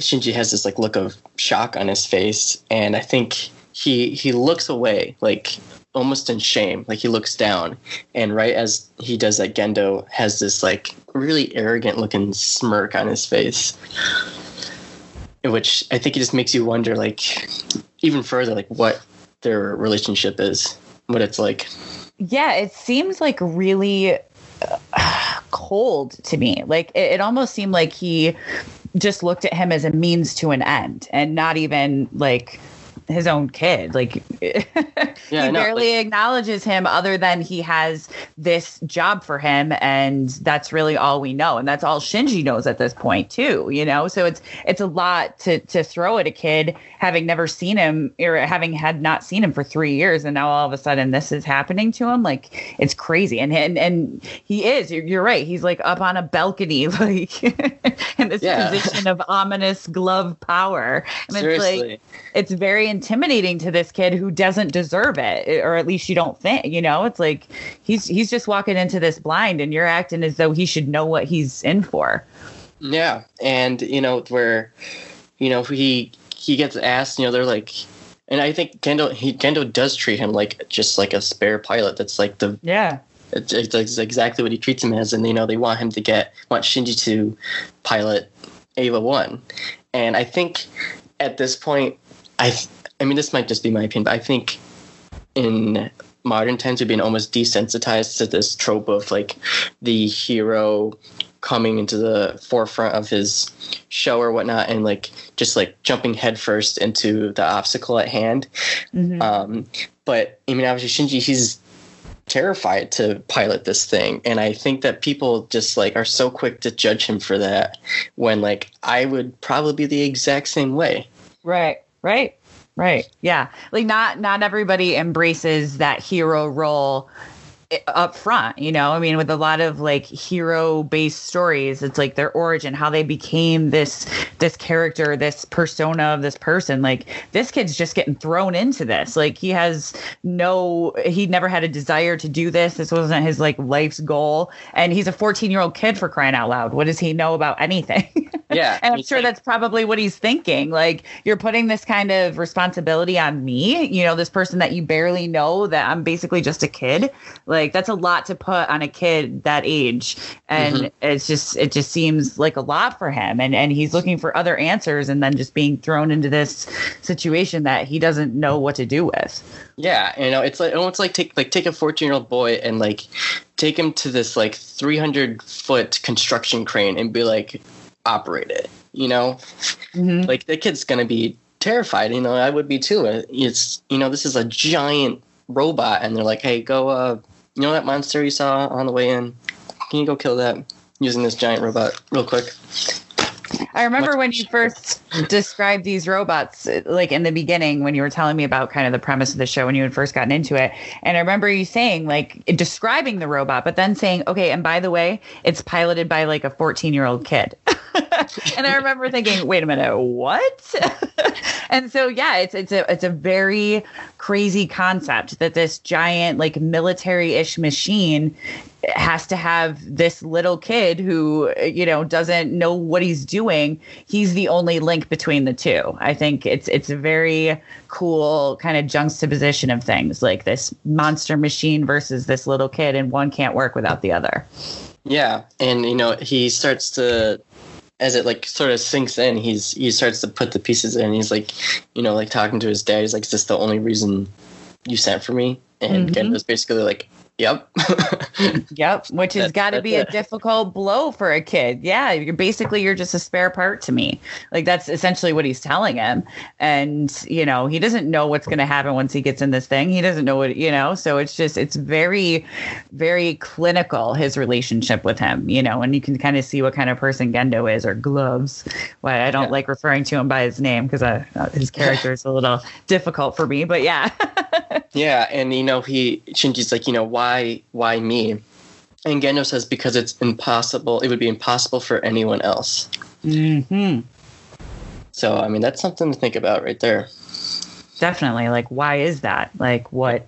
Shinji has this like look of shock on his face, and I think he he looks away, like almost in shame, like he looks down. And right as he does that, Gendo has this like really arrogant looking smirk on his face which I think it just makes you wonder, like, even further, like what their relationship is, what it's like. Yeah, it seems like really uh, cold to me. Like it, it almost seemed like he just looked at him as a means to an end and not even like his own kid. Like Yeah, he know, barely acknowledges him other than he has this job for him and that's really all we know. And that's all Shinji knows at this point too, you know? So it's it's a lot to to throw at a kid having never seen him or having had not seen him for 3 years and now all of a sudden this is happening to him like it's crazy. And and and he is you're, you're right. He's like up on a balcony like in this Yeah. position of ominous glove power. And it's like Seriously. it's very intimidating to this kid who doesn't deserve it, eh, or at least you don't think. You know, it's like he's he's just walking into this blind, and you're acting as though he should know what he's in for. Yeah, and you know where, you know he he gets asked. You know, they're like, and I think Gendo he Gendo does treat him like just like a spare pilot. That's like the yeah. It's, it's exactly what he treats him as, and you know they want him to get want Shinji to pilot Eva one, and I think at this point, I I mean this might just be my opinion, but I think in modern times we've been almost desensitized to this trope of like the hero coming into the forefront of his show or whatnot and like just like jumping headfirst into the obstacle at hand. Mm-hmm. um, but i mean obviously shinji he's terrified to pilot this thing. And i think that people just like are so quick to judge him for that when like i would probably be the exact same way. Right right right. Yeah. Like not not everybody embraces that hero role up front you know? I mean with a lot of like hero based stories it's like their origin how they became this this character this persona of this person. Like this kid's just getting thrown into this. Like he has no he never had a desire to do this. This wasn't his like life's goal. And he's a 14 year old kid for crying out loud. What does he know about anything? Yeah and i'm sure that's probably what he's thinking. Like you're putting this kind of responsibility on me you know this person that you barely know that i'm basically just a kid. like like that's a lot to put on a kid that age, and mm-hmm. it's just it just seems like a lot for him. And and he's looking for other answers, and then just being thrown into this situation that he doesn't know what to do with. Yeah, you know, it's like almost like take like take a fourteen year old boy and like take him to this like three hundred foot construction crane and be like, operate it. You know, mm-hmm. like the kid's gonna be terrified. You know, I would be too. It's you know, this is a giant robot, and they're like, hey, go uh, you know that monster you saw on the way in? Can you go kill that using this giant robot real quick? I remember when you first described these robots, uh, like in the beginning, when you were telling me about kind of the premise of the show when you had first gotten into it. And I remember you saying, like, describing the robot, but then saying, okay, and by the way, it's piloted by like a 14 year old kid. and I remember thinking, wait a minute, what? and so yeah, it's it's a it's a very crazy concept that this giant like military-ish machine has to have this little kid who you know doesn't know what he's doing he's the only link between the two i think it's it's a very cool kind of juxtaposition of things like this monster machine versus this little kid and one can't work without the other yeah and you know he starts to as it like sort of sinks in, he's he starts to put the pieces in. He's like, you know, like talking to his dad. He's like, "Is this the only reason you sent for me?" And mm-hmm. was basically like, Yep. yep. Which has got to be a difficult blow for a kid. Yeah. You're basically, you're just a spare part to me. Like that's essentially what he's telling him. And, you know, he doesn't know what's going to happen once he gets in this thing. He doesn't know what, you know, so it's just, it's very, very clinical, his relationship with him, you know, and you can kind of see what kind of person Gendo is or gloves. Why I don't yeah. like referring to him by his name because uh, his character is a little difficult for me, but yeah. yeah. And, you know, he, Shinji's like, you know, why? Why why me? And Gendo says because it's impossible. It would be impossible for anyone else. Hmm. So I mean, that's something to think about right there. Definitely. Like, why is that? Like, what?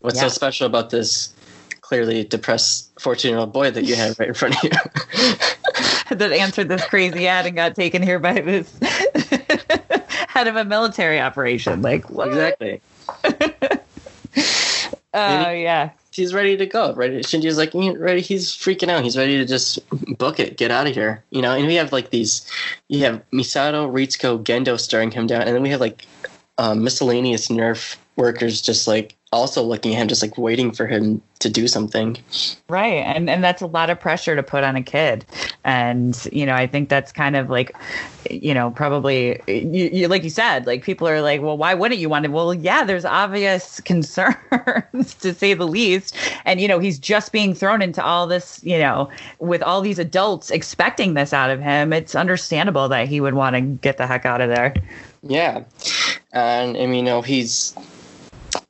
What's yeah. so special about this clearly depressed 14 year old boy that you have right in front of you? that answered this crazy ad and got taken here by this head of a military operation. Like, what? Exactly. Oh, uh, yeah he's ready to go. Ready? Shinji's like ready. He's freaking out. He's ready to just book it, get out of here. You know. And we have like these. You have Misato, Ritsuko, Gendo staring him down, and then we have like um, miscellaneous NERV workers just like also looking at him, just like waiting for him to do something. Right. And and that's a lot of pressure to put on a kid. And, you know, I think that's kind of like, you know, probably you, you like you said, like people are like, well, why wouldn't you want to Well, yeah, there's obvious concerns to say the least. And, you know, he's just being thrown into all this, you know, with all these adults expecting this out of him. It's understandable that he would want to get the heck out of there. Yeah. And I mean, you know, he's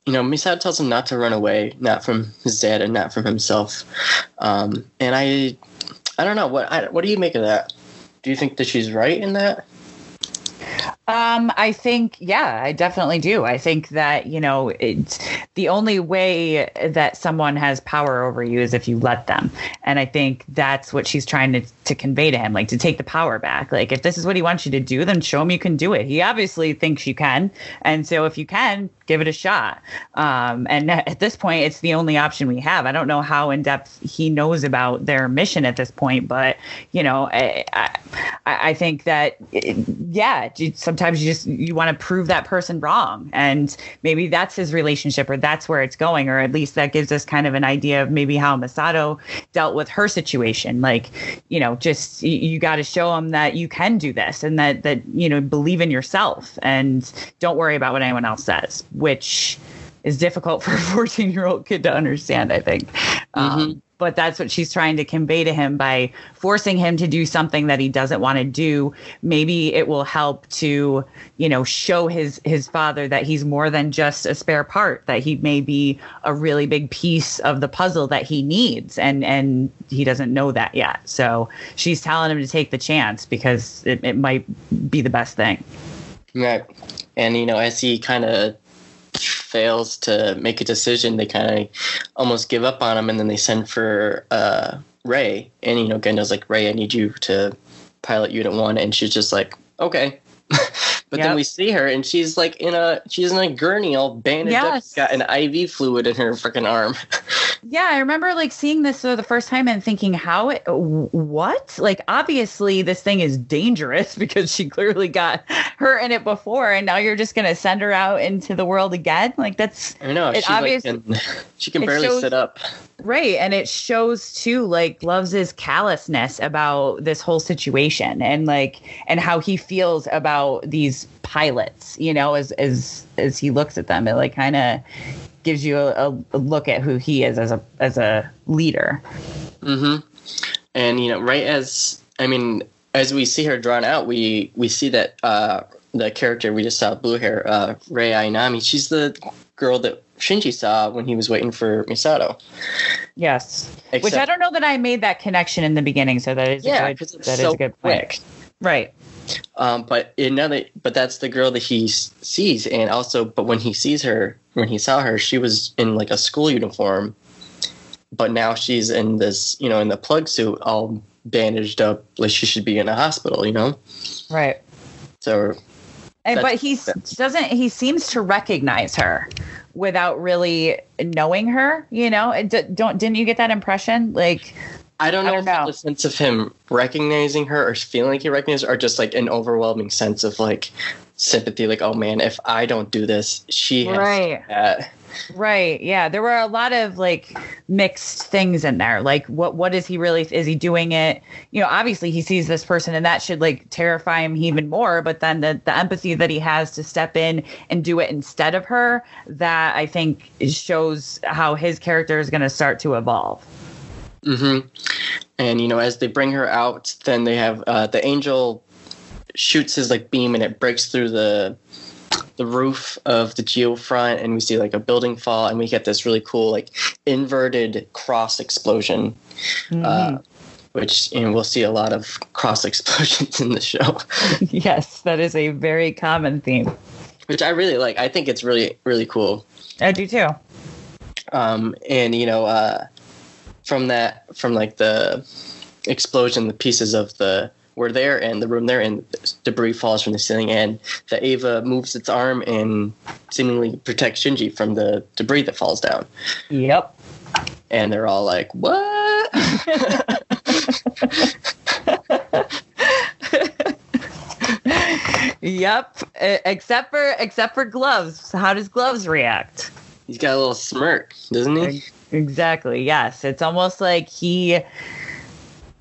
you know, Misato tells him not to run away, not from his dad and not from himself. Um, and I, I don't know what I, what do you make of that? Do you think that she's right in that? Um, I think, yeah, I definitely do. I think that, you know, it's the only way that someone has power over you is if you let them. And I think that's what she's trying to, to convey to him, like to take the power back. Like, if this is what he wants you to do, then show him you can do it. He obviously thinks you can. And so if you can, give it a shot. Um, and at this point, it's the only option we have. I don't know how in depth he knows about their mission at this point, but, you know, I, I, I think that, yeah, sometimes you just you want to prove that person wrong and maybe that's his relationship or that's where it's going or at least that gives us kind of an idea of maybe how Misato dealt with her situation like you know just you, you got to show him that you can do this and that that you know believe in yourself and don't worry about what anyone else says which is difficult for a 14 year old kid to understand i think. Mm-hmm. um, but that's what she's trying to convey to him by forcing him to do something that he doesn't want to do. Maybe it will help to you know show his his father that he's more than just a spare part that he may be a really big piece of the puzzle that he needs and and he doesn't know that yet. So she's telling him to take the chance because it, it might be the best thing. Right. And you know as he kind of fails to make a decision, they kind of almost give up on him, and then they send for uh, Rei. And you know, Gendo's like, "Rei, I need you to pilot Unit One, and she's just like, okay. but yep. then we see her, and she's like in a she's in a gurney, all bandaged yes. up, got an IV fluid in her freaking arm. yeah, I remember like seeing this for the first time and thinking, how it, what? Like, obviously, this thing is dangerous because she clearly got hurt in it before, and now you're just gonna send her out into the world again. Like, that's I know. It she, obvious, like, can, she can barely shows, sit up. Right. And it shows too, like, Gloves' callousness about this whole situation and like and how he feels about these pilots, you know, as as as he looks at them. It like kind of gives you a, a, look at who he is as a as a leader. Mm-hmm. And you know, right as I mean, as we see her drawn out, we we see that uh the character we just saw, blue hair, uh, Rei Ayanami, she's the girl that Shinji saw when he was waiting for Misato. Yes, Except, which I don't know that I made that connection in the beginning. So that is yeah, a good, that so is a good point. Quick. Right. Um, but another, but that's the girl that he sees, and also, but when he sees her, when he saw her, she was in like a school uniform, but now she's in this, you know, in the plug suit, all bandaged up, like she should be in a hospital, you know. Right. So. Eh, and, but he doesn't. He seems to recognize her without really knowing her. You know, don't didn't you get that impression? Like, I don't know, I don't know. the sense of him recognizing her or feeling like he recognizes her, or just like an overwhelming sense of like sympathy. Like, oh man, if I don't do this, she has right. That. Right. Yeah. There were a lot of like mixed things in there. Like what what is he really is he doing it? You know, obviously he sees this person and that should like terrify him even more, but then the the empathy that he has to step in and do it instead of her, that I think shows how his character is going to start to evolve. Mhm. And you know, as they bring her out, then they have uh the angel shoots his like beam and it breaks through the the roof of the geofront and we see like a building fall and we get this really cool like inverted cross explosion mm-hmm. uh, which you know, we'll see a lot of cross explosions in the show. Yes that is a very common theme. Which i really like. I think it's really really cool. I do too. Um, and you know uh, from that from like the explosion the pieces of the were there and the room there and debris falls from the ceiling and the Eva moves its arm and seemingly protects shinji from the debris that falls down. Yep. And they're all like what? Yep. Except for except for gloves. How does gloves react? He's got a little smirk doesn't he? Exactly yes. It's almost like he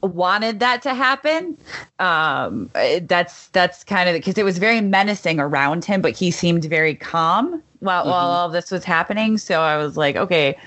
wanted that to happen. Um, that's that's kind of because it was very menacing around him, but he seemed very calm while mm-hmm. while all this was happening. So I was like, okay.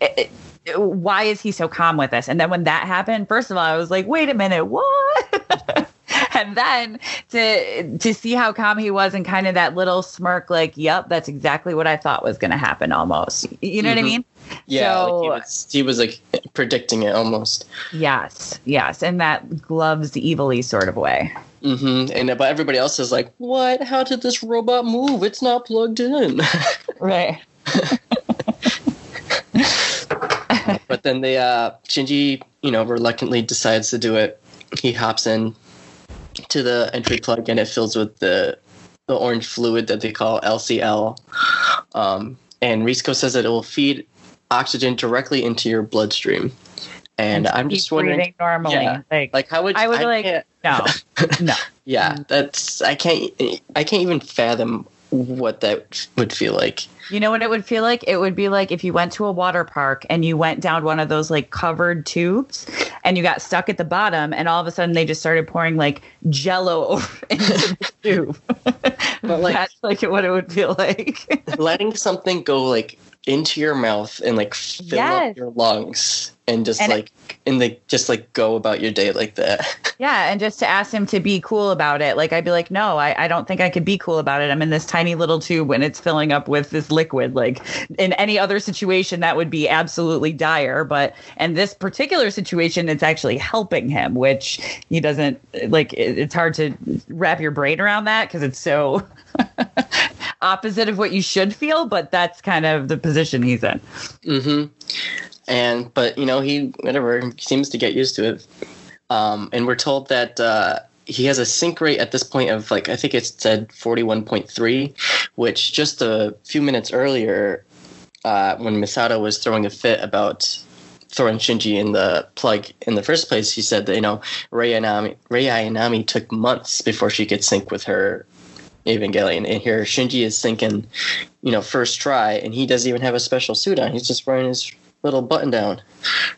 It, it, why is he so calm with this? And then when that happened, first of all, I was like, wait a minute, what? and then to to see how calm he was and kind of that little smirk, like, yep, that's exactly what I thought was going to happen. Almost, you know mm-hmm. what I mm-hmm. mean? Yeah, so, like he, was, he was like predicting it almost. Yes, yes, in that gloves evilly sort of way. Mm-hmm. And but everybody else is like, "What? How did this robot move? It's not plugged in." right. but then they uh Shinji, you know, reluctantly decides to do it. He hops in to the entry plug and it fills with the the orange fluid that they call LCL. Um, and Ritsuko says that it will feed oxygen directly into your bloodstream. And, I'm just wondering normally, yeah, like, like how would I would I like no, no. yeah, mm. that's I can't I can't even fathom what that would feel like. You know what it would feel like? It would be like if you went to a water park and you went down one of those like covered tubes and you got stuck at the bottom and all of a sudden they just started pouring like jello over into the tube. But, like- That's like what it would feel like. Letting something go like into your mouth and like fill Yes. up your lungs and just And- like and like just like go about your day like that. yeah. And just to ask him to be cool about it. Like I'd be like, no, I, I don't think I could be cool about it. I'm in this tiny little tube and it's filling up with this liquid. Like in any other situation, that would be absolutely dire. But in this particular situation, it's actually helping him, which he doesn't like. It, it's hard to wrap your brain around that because it's so opposite of what you should feel. But that's kind of the position he's in. Mm-hmm. And but you know he whatever seems to get used to it. Um, and we're told that uh, he has a sync rate at this point of like I think it said forty one point three, which just a few minutes earlier, uh, when Misato was throwing a fit about throwing Shinji in the plug in the first place, he said that you know Rei Ayanami, Rei Ayanami took months before she could sync with her Evangelion, and here Shinji is thinking, you know, first try, and he doesn't even have a special suit on. He's just wearing his little button down.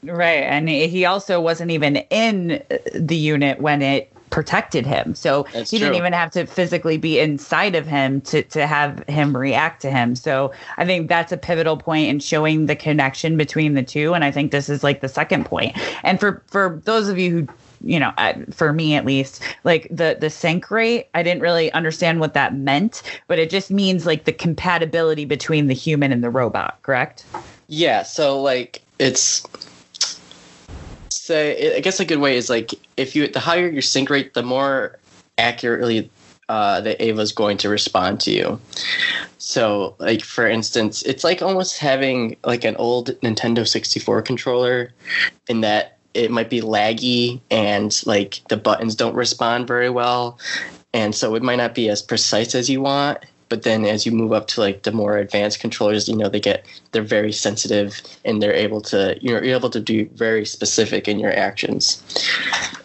Right. And he also wasn't even in the unit when it protected him. So That's he didn't true. even have to physically be inside of him to, to have him react to him. So I think that's a pivotal point in showing the connection between the two. And I think this is like the second point. And for, for those of you who you know, for me at least, like the the sync rate, I didn't really understand what that meant, but it just means like the compatibility between the human and the robot, correct? Yeah, so like it's say I guess a good way is like if you the higher your sync rate, the more accurately uh, the Eva's going to respond to you. So like for instance, it's like almost having like an old Nintendo 64 controller in that it might be laggy and like the buttons don't respond very well. And so it might not be as precise as you want but then as you move up to like the more advanced controllers you know they get they're very sensitive and they're able to you know you're able to do very specific in your actions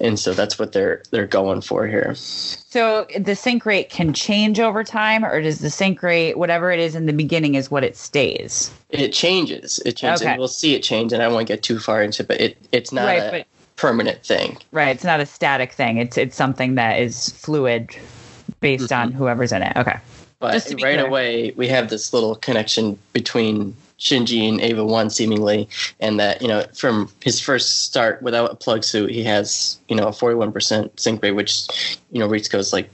and so that's what they're they're going for here So the sync rate can change over time, or does the sync rate, whatever it is in the beginning, is what it stays? it changes it changes Okay. and we'll see it change and i won't get too far into it but it it's not Right, a but- permanent thing Right. It's not a static thing. It's it's something that is fluid based mm-hmm. on whoever's in it. Okay. But right clear. away, we have this little connection between Shinji and Eva One, seemingly, and that you know from his first start without a plug suit, he has you know a forty-one percent sync rate, which you know Ritsuko's like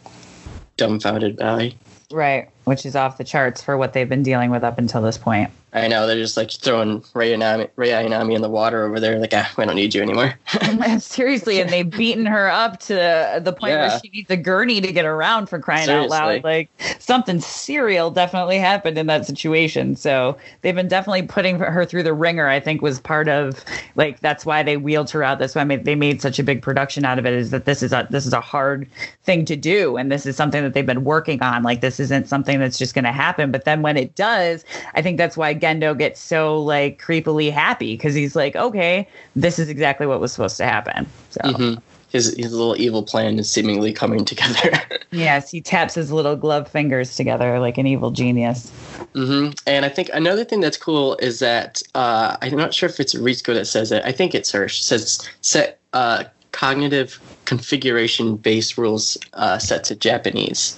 dumbfounded by. Right. Which is off the charts for what they've been dealing with up until this point. I know they're just like throwing Rei Ayanami, in the water over there, like ah, we don't need you anymore. Seriously, and they've beaten her up to the point Yeah. where she needs a gurney to get around for crying out loud. Like something serial definitely happened in that situation. So they've been definitely putting her through the ringer. I think was part of like that's why they wheeled her out. That's why they made such a big production out of it. Is that this is a this is a hard thing to do, and this is something that they've been working on. Like this isn't something that's just going to happen. But then when it does, I think that's why Gendo gets so like creepily happy because he's like, okay, this is exactly what was supposed to happen. So Mhm. His his little evil plan is seemingly coming together. yes, he taps his little glove fingers together like an evil genius. hmm And I think another thing that's cool is that uh, I'm not sure if it's Ritsuko that says it. I think it's her. She says set uh, cognitive configuration based rules uh, set to Japanese.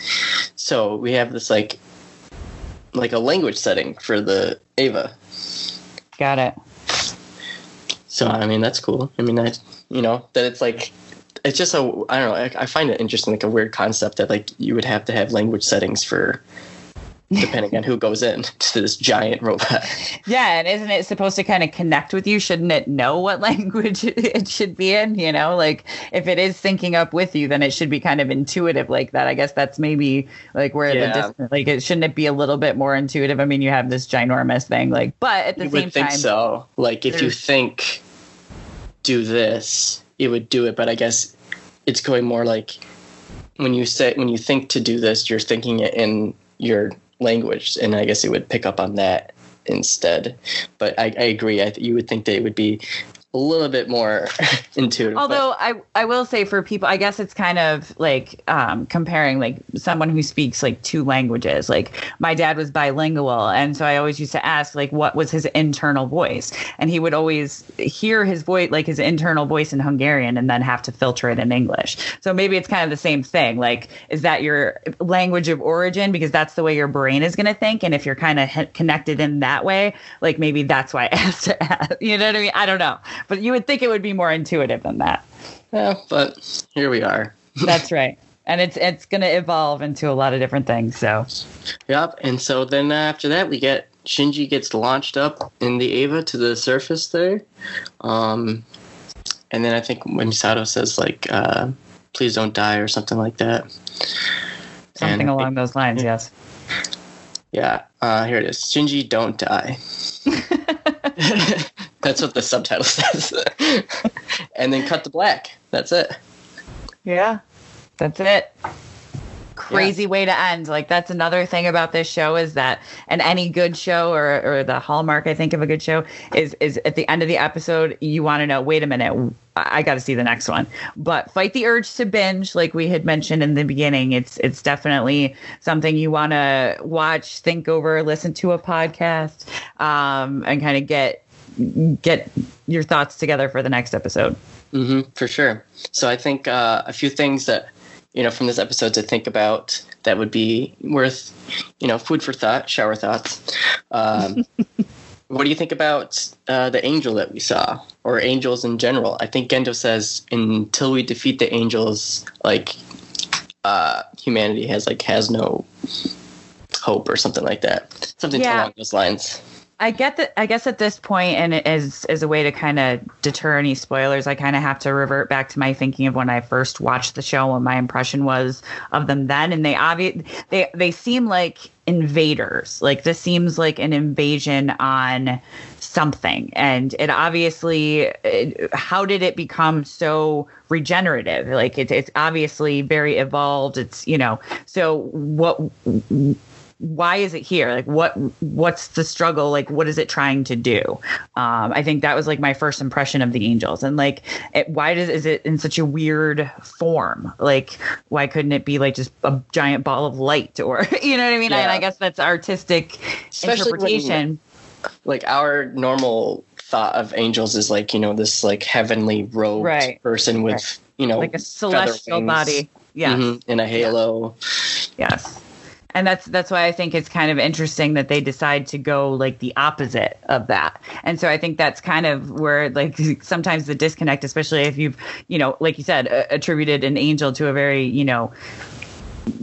So we have this like like a language setting for the Eva. Got it. So I mean that's cool. I mean that you know that it's like it's just a I don't know I, I find it interesting like a weird concept that like you would have to have language settings for depending on who goes in to this giant robot. Yeah, and isn't it supposed to kind of connect with you? Shouldn't it know what language it should be in? You know, like if it is syncing up with you, then it should be kind of intuitive like that. I guess that's maybe like where Yeah. the dis- like it shouldn't it be a little bit more intuitive? I mean, you have this ginormous thing, like, but at the you same would think time, so. Like if you think do this, it would do it. But I guess it's going more like when you say when you think to do this, you're thinking it in your language, and I guess it would pick up on that instead. But I, I agree. I, you would think that it would be a little bit more intuitive. but- Although I, I will say for people, I guess it's kind of like um, comparing like someone who speaks like two languages. Like my dad was bilingual, and so I always used to ask like what was his internal voice, and he would always hear his voice like his internal voice in Hungarian, and then have to filter it in English. So maybe it's kind of the same thing. Like, is that your language of origin because that's the way your brain is going to think, and if you're kind of he- connected in that way, like maybe that's why I asked to ask. You know what I mean? I don't know, but you would think it would be more intuitive than that. yeah, but here we are. That's right. And it's it's going to evolve into a lot of different things. So Yep. And so then after that, we get Shinji gets launched up in the Eva to the surface there. Um, and then I think when Misato says like, uh, "Please don't die" or something like that. something And- along those lines. Yes. Yeah. Uh, here it is. Shinji, don't die. That's what the subtitle says. and then cut to black. That's it. Yeah. That's it. Crazy way to end. Like that's another thing about this show is that, and any good show or, or the hallmark I think of a good show is is at the end of the episode you want to know. Wait a minute, I, got to see the next one. But fight the urge to binge, like we had mentioned in the beginning. It's it's definitely something you want to watch, think over, listen to a podcast, um, and kind of get get your thoughts together for the next episode. hmm for sure. So I think uh, a few things that you know from this episode to think about that would be worth you know food for thought, shower thoughts. Um, what do you think about uh, the angel that we saw, or angels in general? I think Gendo says until we defeat the angels, like uh, humanity has like has no hope or something like that. Something Yeah. along those lines. I get that. I guess at this point, and as as a way to kind of deter any spoilers, I kind of have to revert back to my thinking of when I first watched the show and my impression was of them then. And they obvious they they seem like invaders. Like this seems like an invasion on something, and it obviously. It, how did it become so regenerative? Like it's it's obviously very evolved. It's you know. So what? Why is it here? Like what what's the struggle? Like what is it trying to do? Um i think that was like my first impression of the angels. And like it, why does is it in such a weird form? Like why couldn't it be like just a giant ball of light or you know what i mean? And Yeah. i guess that's artistic Especially when- interpretation. like our normal thought of angels is like you know this like heavenly robed Right. person with Right. you know like a celestial body. Yes. Mhm, in a halo. Yes. And that's that's why I think it's kind of interesting that they decide to go like the opposite of that. And so I think that's kind of where like sometimes the disconnect, especially if you've you know like you said a- attributed an angel to a very you know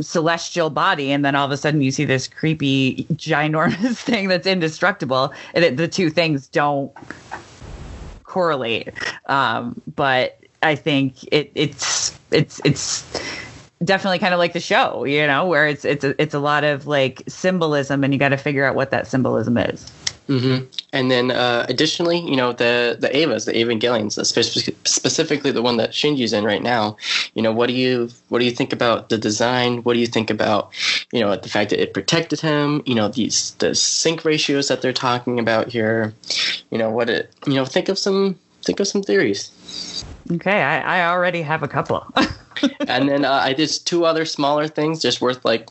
celestial body and then all of a sudden you see this creepy ginormous thing that's indestructible and the two things don't correlate um, but i think it, it's it's it's definitely kind of like the show you know where it's it's a, it's a lot of like symbolism and you got to figure out what that symbolism is. Hmm and then uh, additionally you know the the Evas the evangelions specifically the one that shinji's in right now you know what do you what do you think about the design? What do you think about you know the fact that it protected him? You know these the sync ratios that they're talking about here you know what it you know think of some think of some theories. Okay i, I already have a couple and then uh, I just two other smaller things just worth like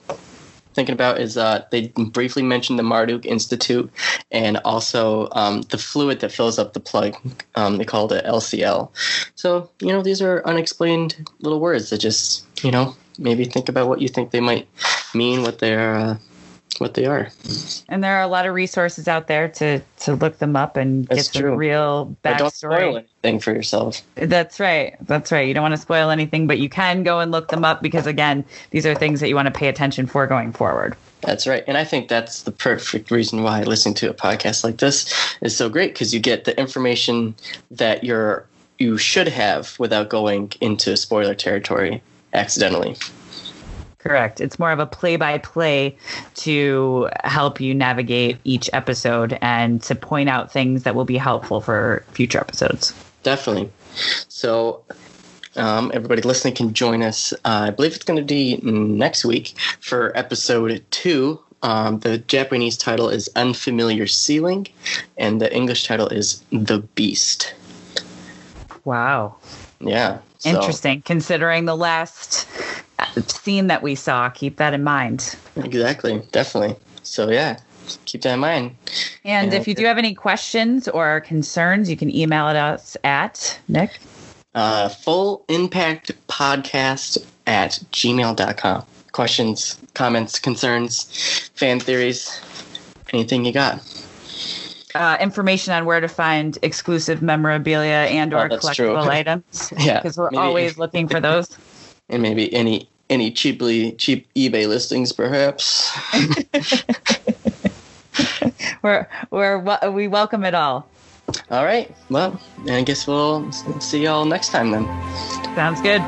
thinking about is uh, they briefly mentioned the Marduk Institute and also um, the fluid that fills up the plug. Um, they called it LCL. So you know these are unexplained little words that just you know maybe think about what you think they might mean, what they're uh, what they are. and there are a lot of resources out there to to look them up and That's get some true. real But don't spoil backstory anything for yourself. That's right. That's right. You don't want to spoil anything, but you can go and look them up because again, these are things that you want to pay attention for going forward. That's right. And I think that's the perfect reason why listening to a podcast like this is so great because you get the information that you're you should have without going into spoiler territory accidentally. Correct. It's more of a play by play to help you navigate each episode and to point out things that will be helpful for future episodes. Definitely. So, um, everybody listening can join us. Uh, I believe it's going to be next week for episode two. Um, the Japanese title is Unfamiliar Ceiling, and the English title is The Beast. Wow. Yeah. So. Interesting. Considering the last scene that we saw, keep that in mind. Exactly. Definitely. So, yeah, keep that in mind. And, and if you do have any questions or concerns, you can email it us at Nick. Uh, full impact podcast at gmail.com. Questions, comments, concerns, fan theories, anything you got. Uh, information on where to find exclusive memorabilia and or oh, collectible items. yeah, because we're maybe, always looking for those. And maybe any any cheaply cheap eBay listings, perhaps. we're we're we welcome it all. All right. Well, I guess we'll see y'all next time then. Sounds good.